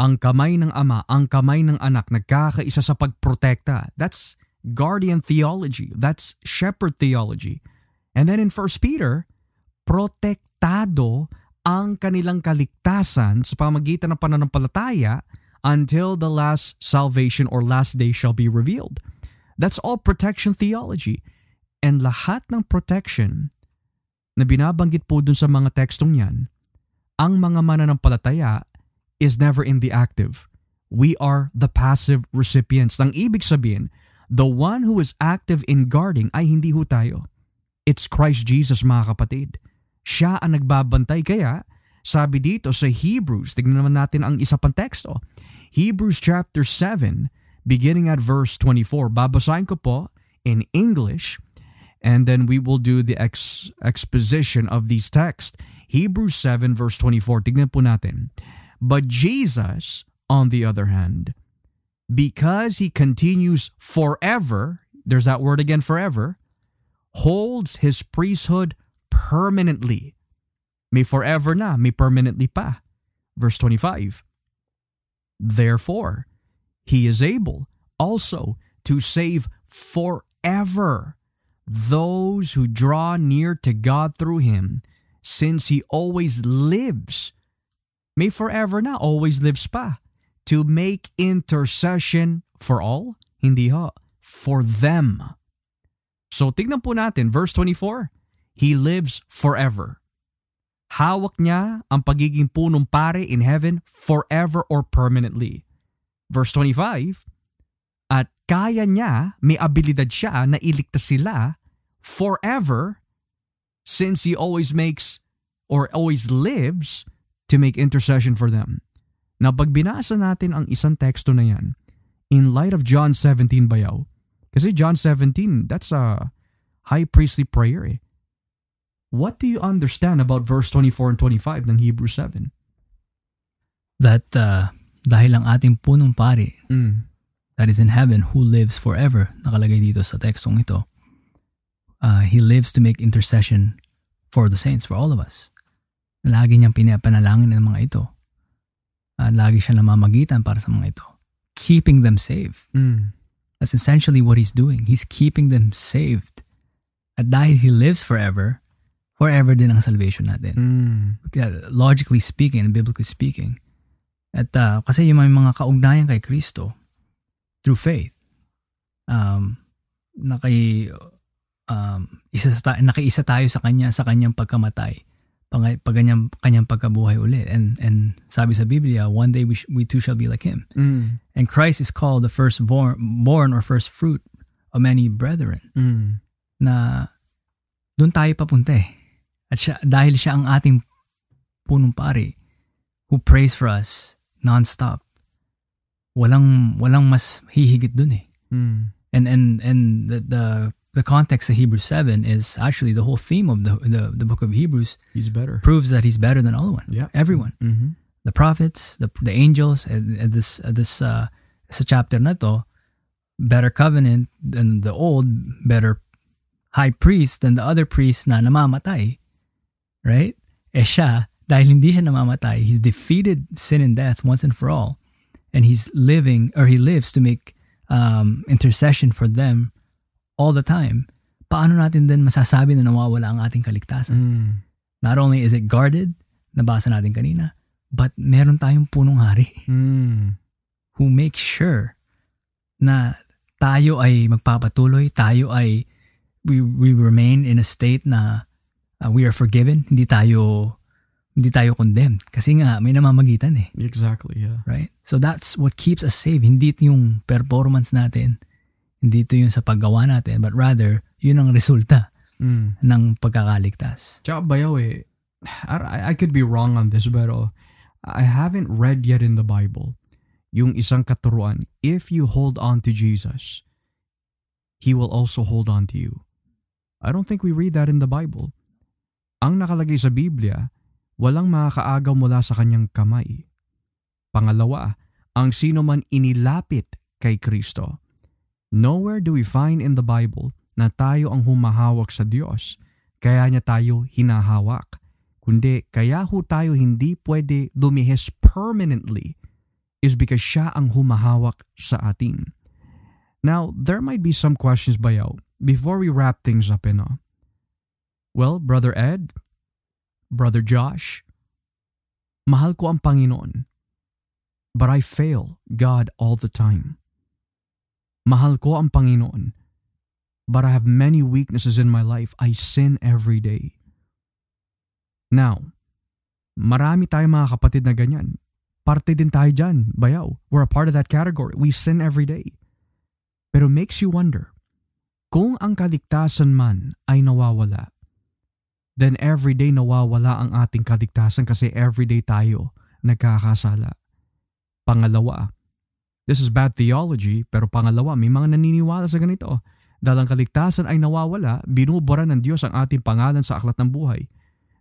ang kamay ng ama, ang kamay ng anak, nagkakaisa sa pagprotekta. That's guardian theology. That's shepherd theology. And then in 1 Peter, protektado ang kanilang kaligtasan sa pamagitan ng pananampalataya until the last salvation or last day shall be revealed. That's all protection theology. And lahat ng protection na binabanggit po dun sa mga tekstong yan, ang mga mananampalataya is never in the active. We are the passive recipients. Nang ibig sabihin, the one who is active in guarding ay hindi ho tayo. It's Christ Jesus mga kapatid. Siya ang nagbabantay kaya sabi dito sa Hebrews, tignan naman natin ang isa pang teksto. Hebrews chapter 7, beginning at verse 24. Babasahin ko po in English and then we will do the ex- exposition of these texts. Hebrews 7 verse 24. Tignan po natin. But Jesus, on the other hand, because he continues forever, there's that word again, forever, holds his priesthood permanently. May forever na, may permanently pa. Verse 25. Therefore, he is able also to save forever those who draw near to God through him, since he always lives may forever na, always lives pa. To make intercession for all? Hindi ho. For them. So tignan po natin, verse 24. He lives forever. Hawak niya ang pagiging punong pare in heaven forever or permanently. Verse 25, at kaya niya, may abilidad siya na iligtas sila forever since He always makes or always lives to make intercession for them. Now pag binasa natin ang isang teksto na yan, in light of John 17 bayaw, kasi John 17, that's a high priestly prayer eh. What do you understand about verse 24 and 25 ng Hebrews 7? That uh, dahil ang ating punong pari Mm. that is in heaven who lives forever, nakalagay dito sa tekstong ito, uh, He lives to make intercession for the saints, for all of us. Lagi niyang pinapanalangin ng mga ito. At lagi siya namamagitan para sa mga ito. Keeping them safe. Mm. That's essentially what He's doing. He's keeping them saved. At dahil He lives forever, forever din ang salvation natin. Mm. Kaya, logically speaking and biblically speaking. At uh, kasi yung may mga kaugnayan kay Kristo through faith. Um, nakay um, isa sa ta- nakiisa tayo sa kanya sa kanyang pagkamatay. Kanyang, kanyang pagkabuhay ulit. And and sabi sa Biblia, one day we, sh- we too shall be like him. Mm. And Christ is called the first born, born or first fruit of many brethren Mm. na doon tayo papunta eh. At siya, dahil siya ang ating punong pari who prays for us non-stop. Walang walang mas hihigit dun eh. Mm. And and and the the the context of Hebrews 7 is actually the whole theme of the the, the book of Hebrews He's better. proves that he's better than all one. Yeah. Everyone. Mm-hmm. The prophets, the the angels, and, this uh, this uh, sa chapter na to, better covenant than the old, better high priest than the other priest na namamatay. Right? Eh siya, dahil hindi siya namamatay, he's defeated sin and death once and for all. And he's living, or he lives to make um, intercession for them all the time. Paano natin din masasabi na nawawala ang ating kaligtasan? Mm. Not only is it guarded, nabasa natin kanina, but meron tayong punong hari Mm. who makes sure na tayo ay magpapatuloy, tayo ay we, we remain in a state na uh, we are forgiven, hindi tayo hindi tayo condemned kasi nga may namamagitan eh, Exactly, yeah. right? So that's what keeps us safe. Hindi yung performance natin, hindi ito yung sa paggawa natin, but rather yun ang resulta Mm. ng pagkakaligtas. Tsaka bayaw eh, I, I could be wrong on this pero I haven't read yet in the Bible yung isang katuruan, if you hold on to Jesus, He will also hold on to you. I don't think we read that in the Bible. Ang nakalagay sa Biblia, walang makakaagaw mula sa kanyang kamay. Pangalawa, ang sino man inilapit kay Kristo. Nowhere do we find in the Bible na tayo ang humahawak sa Diyos, kaya niya tayo hinahawak. Kundi kaya ho tayo hindi pwede lumihis permanently is because siya ang humahawak sa atin. Now, there might be some questions bayaw before we wrap things up, you know. Well, Brother Ed, Brother Josh, mahal ko ang Panginoon, but I fail God all the time. Mahal ko ang Panginoon, but I have many weaknesses in my life. I sin every day. Now, marami tayong mga kapatid na ganyan. Parte din tayo dyan, bayaw. We're a part of that category. We sin every day. Pero makes you wonder, kung ang kaligtasan man ay nawawala, then everyday nawawala ang ating kaligtasan kasi everyday tayo nagkakasala. Pangalawa, this is bad theology, pero pangalawa, may mga naniniwala sa ganito. Dahil ang kaligtasan ay nawawala, binubura ng Diyos ang ating pangalan sa aklat ng buhay.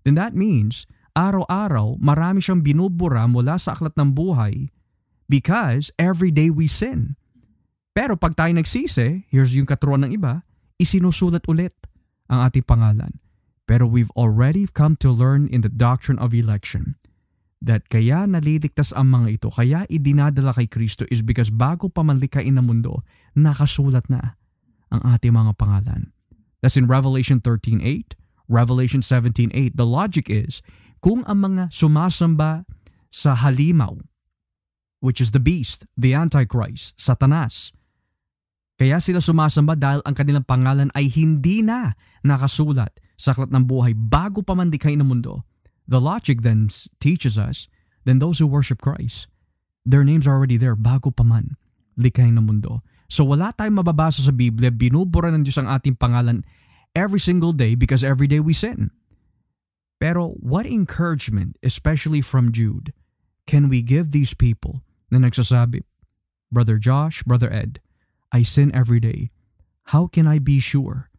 Then that means, araw-araw, marami siyang binubura mula sa aklat ng buhay because every day we sin. Pero pag tayo nagsisi, here's yung katuruan ng iba, isinusulat ulit ang ating pangalan. Pero we've already come to learn in the doctrine of election that kaya naliligtas ang mga ito, kaya idinadala kay Kristo is because bago pa man likain ng mundo, nakasulat na ang ating mga pangalan. That's in Revelation 13.8, Revelation 17.8. The logic is, kung ang mga sumasamba sa halimaw, which is the beast, the Antichrist, Satanas. Kaya sila sumasamba dahil ang kanilang pangalan ay hindi na nakasulat sa aklat ng buhay bago pa man likhain ng mundo. The logic then teaches us, then those who worship Christ, their names are already there bago pa man likhain ng mundo. So wala tayong mababasa sa Biblia, binubura ng Diyos ang ating pangalan every single day because every day we sin. Pero what encouragement, especially from Jude, can we give these people na nagsasabi, Brother Josh, Brother Ed, I sin every day. How can I be sure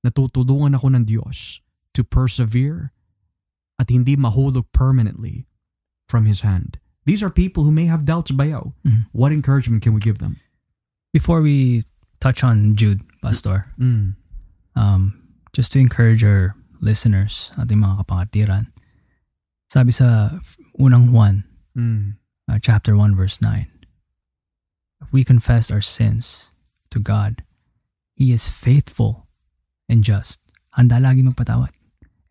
na tutulungan ako ng Diyos to persevere at hindi mahulog permanently from His hand? These are people who may have doubts bayaw. Mhm. What encouragement can we give them? Before we touch on Jude, Pastor, Mm. um, just to encourage our listeners, ating mga kapangatiran, sabi sa unang Juan, Mm. uh, chapter 1, verse 9, if we confess our sins to God, He is faithful and just. Handa lagi magpatawad.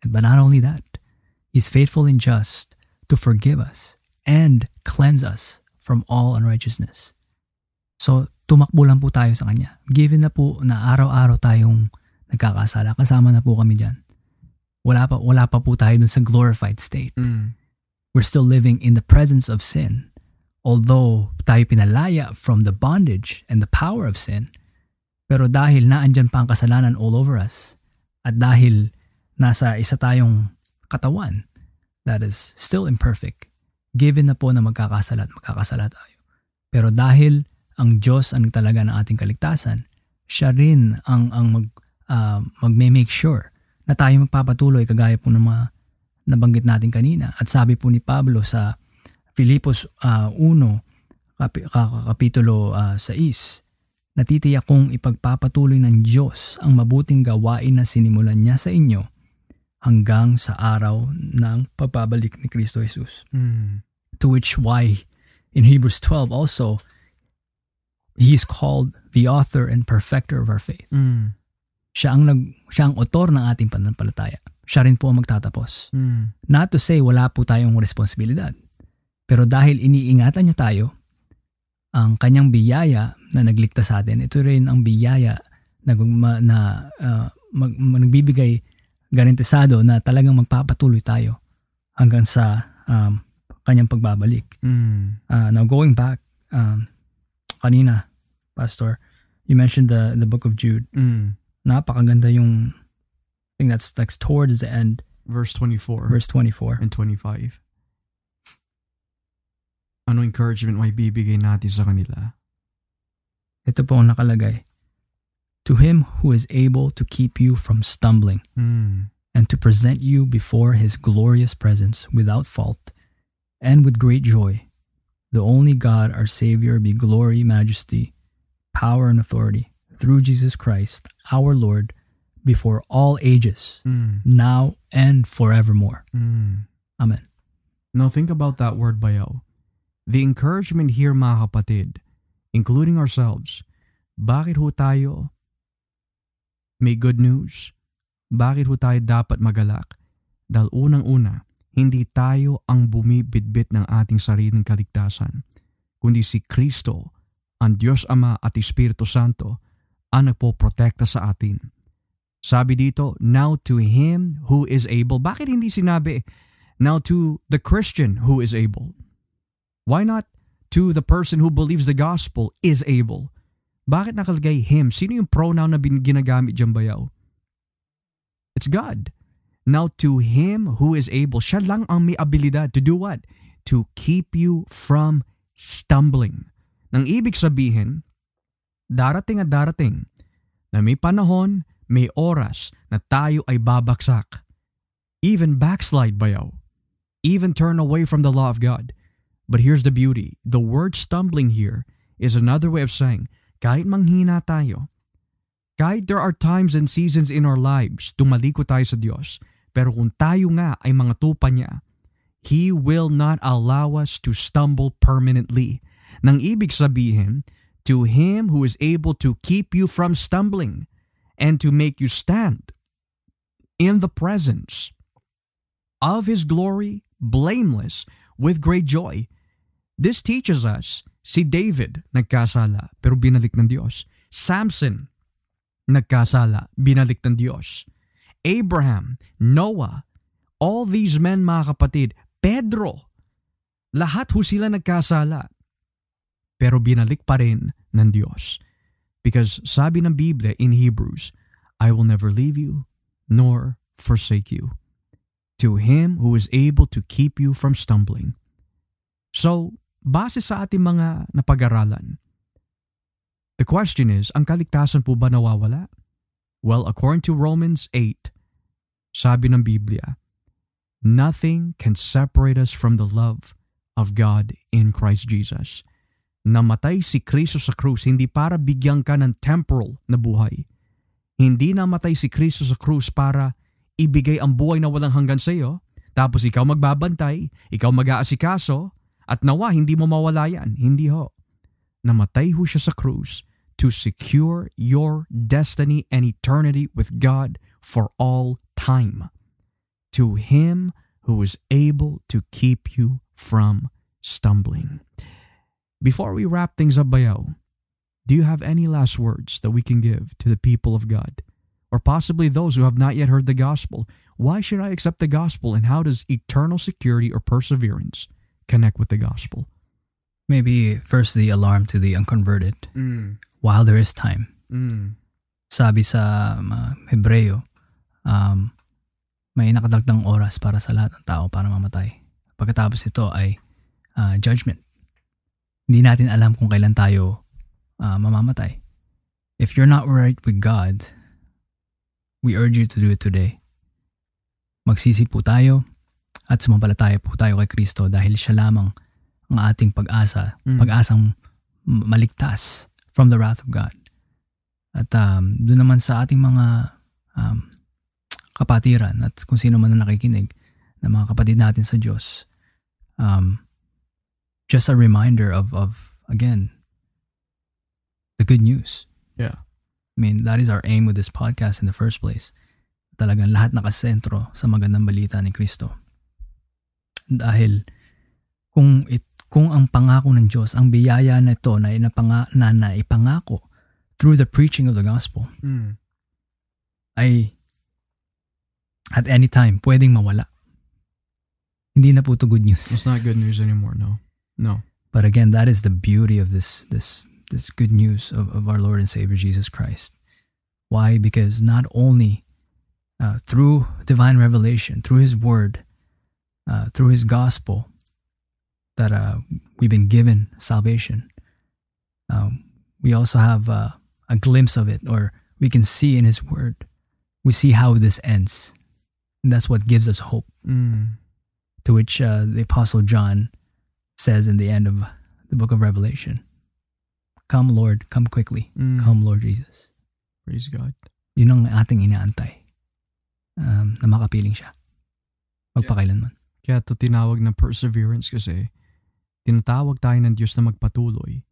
And but not only that, He's faithful and just to forgive us and cleanse us from all unrighteousness. So, tumakbo lang po tayo sa Kanya. Given na po na araw-araw tayong nagkakasala, kasama na po kami dyan. Wala pa, wala pa po tayo dun sa glorified state Mm. we're still living in the presence of sin. Although tayo pinalaya from the bondage and the power of sin, pero dahil naandyan pa ang kasalanan all over us, at dahil nasa isa tayong katawan that is still imperfect, given na po na magkakasala at magkakasala tayo. Pero dahil ang Diyos ang talaga ng ating kaligtasan, siya rin ang, ang mag, ah, magme-make sure na tayo magpapatuloy kagaya po ng mga nabanggit natin kanina. At sabi po ni Pablo sa Filipos ah, 1, kapi, ka- kapitulo ah, 6, natitiyak kong ipagpapatuloy ng Diyos ang mabuting gawain na sinimulan niya sa inyo hanggang sa araw ng pagbabalik ni Kristo Jesus. Mm. To which why in Hebrews 12 also, He is called the author and perfecter of our faith. Mm. Siya ang, nag, siya ang otor ng ating pananampalataya. Siya rin po ang magtatapos. Mm. Not to say wala po tayong responsibilidad. Pero dahil iniingatan niya tayo, ang kanyang biyaya na nagligtas sa atin, ito rin ang biyaya na, na ah, mag, mag- nagbibigay garantisado na talagang magpapatuloy tayo hanggang sa um, kanyang pagbabalik. Mm. Uh, now going back, um, kanina, Pastor, you mentioned the the book of Jude. Mm. Napakaganda yung I think that's that's towards the end, Verse 24 verse 24. and 25. Ano encouragement may bibigay natin sa kanila? Ito po ang nakalagay. To him who is able to keep you from stumbling Mm. and to present you before his glorious presence without fault and with great joy, the only God our Savior be glory, majesty, power, and authority through Jesus Christ, our Lord, before all ages, Mm. now and forevermore. Mm. Amen. Now think about that word bayaw. The encouragement here mga kapatid, including ourselves, bakit ho tayo may good news? Bakit ho tayo dapat magalak? Dahil unang-una, hindi tayo ang bumibitbit ng ating sariling kaligtasan, kundi si Kristo, ang Diyos Ama at Espiritu Santo, ang nagpoprotekta sa atin. Sabi dito, now to Him who is able. Bakit hindi sinabi, now to the Christian who is able? Why not to the person who believes the gospel is able? Bakit nakalagay him? Sino yung pronoun na ginagamit dyan bayaw? It's God. Now to him who is able, siya lang ang may abilidad to do what? To keep you from stumbling. Nang ibig sabihin, darating at darating na may panahon, may oras na tayo ay babaksak. Even backslide bayaw. Even turn away from the law of God. But here's the beauty. The word stumbling here is another way of saying, kahit manghina tayo, kahit there are times and seasons in our lives, tumaliko tayo sa Diyos, pero kung tayo nga ay mga tupa niya, He will not allow us to stumble permanently. Nang ibig sabihin, to Him who is able to keep you from stumbling and to make you stand in the presence of His glory, blameless, with great joy. This teaches us, si David nagkasala pero binalik ng Diyos. Samson nagkasala, binalik ng Diyos. Abraham, Noah, all these men mga kapatid, Pedro, lahat ho sila nagkasala. Pero binalik pa rin ng Diyos. Because sabi ng Biblia in Hebrews, I will never leave you nor forsake you. To Him who is able to keep you from stumbling. So, base sa ating mga napag-aralan, the question is, ang kaligtasan po ba nawawala? Well, according to Romans 8, sabi ng Biblia, Nothing can separate us from the love of God in Christ Jesus. Namatay si Kristo sa krus hindi para bigyan ka ng temporal na buhay. Hindi namatay si Kristo sa krus para ibigay ang buhay na walang hanggan sa iyo, tapos ikaw magbabantay, ikaw mag-aasikaso, at nawa hindi mo mawala yan. Hindi ho. Namatay ho siya sa krus to secure your destiny and eternity with God for all time. To Him who is able to keep you from stumbling. Before we wrap things up, Bayaw, do you have any last words that we can give to the people of God? Or possibly those who have not yet heard the gospel? Why should I accept the gospel and how does eternal security or perseverance connect with the gospel? Maybe first the alarm to the unconverted Mm, while there is time. mm, Sabi sa mga Hebreo, um, may nakadagdang oras para sa lahat ng tao para mamatay. Pagkatapos ito ay ah, judgment. Hindi natin alam kung kailan tayo ah, mamamatay. If you're not right with God, we urge you to do it today. Magsisi po tayo at sumampalataya po tayo kay Kristo dahil siya lamang ang ating pag-asa, Mm. pag-asang maligtas from the wrath of God. At um, doon naman sa ating mga um, kapatiran at kung sino man na nakikinig na mga kapatid natin sa Diyos, um, just a reminder of, of, again, the good news. Yeah. I mean, that is our aim with this podcast in the first place. Talagang lahat nakasentro sa magandang balita ni Kristo. Dahil kung it, kung ang pangako ng Diyos, ang biyaya na ito na, inapanga, na naipangako through the preaching of the gospel mm. ay at any time pwedeng mawala. Hindi na po ito good news. It's not good news anymore, no. No. But again, that is the beauty of this this this good news of, of our Lord and Savior Jesus Christ. Why? Because not only uh, through divine revelation, through His Word, uh, through His gospel, that uh, we've been given salvation. Um, we also have uh, a glimpse of it, or we can see in His Word. We see how this ends, and that's what gives us hope Mm. to which uh, the Apostle John says in the end of the book of Revelation Come, Lord, come quickly. Mm. Come, Lord Jesus. Praise God. Yun ang ating inaantay um, na makapiling siya. Magpakailanman. Kaya ito tinawag na perseverance kasi tinatawag tayo ng Diyos na magpatuloy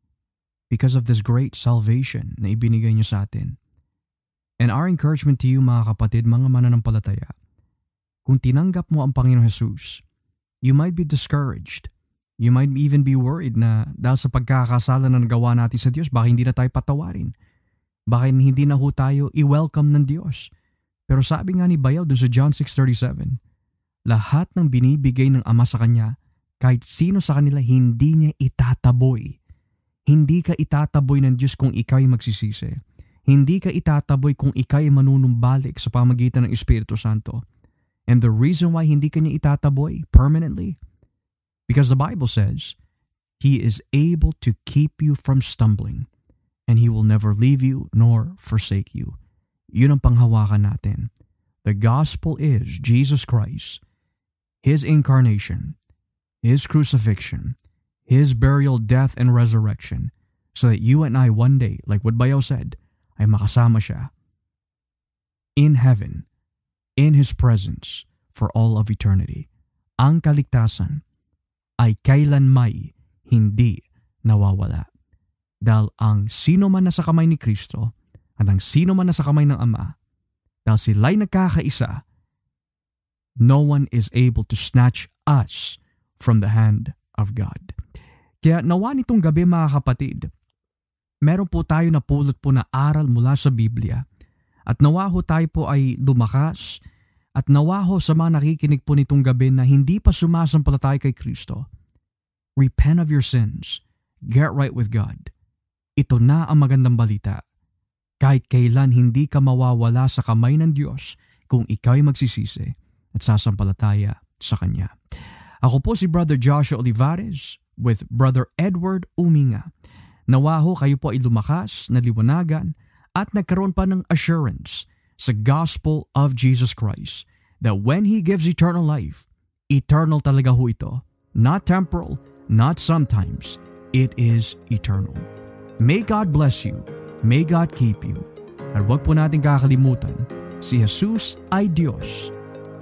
because of this great salvation na ibinigay niyo sa atin. And our encouragement to you mga kapatid, mga mananampalataya, kung tinanggap mo ang Panginoon Jesus, you might be discouraged. You might even be worried na dahil sa pagkakasala na nagawa natin sa Diyos, baka hindi na tayo patawarin. Baka hindi na ho tayo i-welcome ng Diyos. Pero sabi nga ni Bayaw doon sa John 6.37, lahat ng binibigay ng Ama sa Kanya, kahit sino sa kanila hindi niya itataboy. Hindi ka itataboy ng Diyos kung ikaw ay magsisisi. Hindi ka itataboy kung ikaw ay manunumbalik sa pamagitan ng Espiritu Santo. And the reason why hindi ka niya itataboy permanently, because the Bible says, He is able to keep you from stumbling, and He will never leave you nor forsake you. Yun ang panghawakan natin. The gospel is Jesus Christ, His incarnation, His crucifixion, His burial, death, and resurrection, so that you and I one day, like what Bayo said, ay makasama siya in heaven, in His presence, for all of eternity. Ang kaligtasan ay kailanmay hindi nawawala. Dahil ang sino man nasa kamay ni Kristo at ang sino man nasa kamay ng Ama, dahil sila'y nagkakaisa, no one is able to snatch us from the hand of God. Kaya nawa nitong gabi mga kapatid, meron po tayo na pulot po na aral mula sa Biblia at nawa ho tayo po ay lumakas at nawa ho sa mga nakikinig po nitong gabi na hindi pa sumasampalataya kay Kristo. Repent of your sins. Get right with God. Ito na ang magandang balita. Kahit kailan hindi ka mawawala sa kamay ng Diyos kung ikaw ay magsisisi at sasampalataya sa Kanya. Ako po si Brother Joshua Olivares with Brother Edward Uminga. Nawa ho kayo po ay lumakas, naliwanagan at nagkaroon pa ng assurance sa gospel of Jesus Christ that when He gives eternal life, eternal talaga ho ito. Not temporal, not sometimes. It is eternal. May God bless you. May God keep you. At huwag po natin kakalimutan, si Jesus ay Diyos.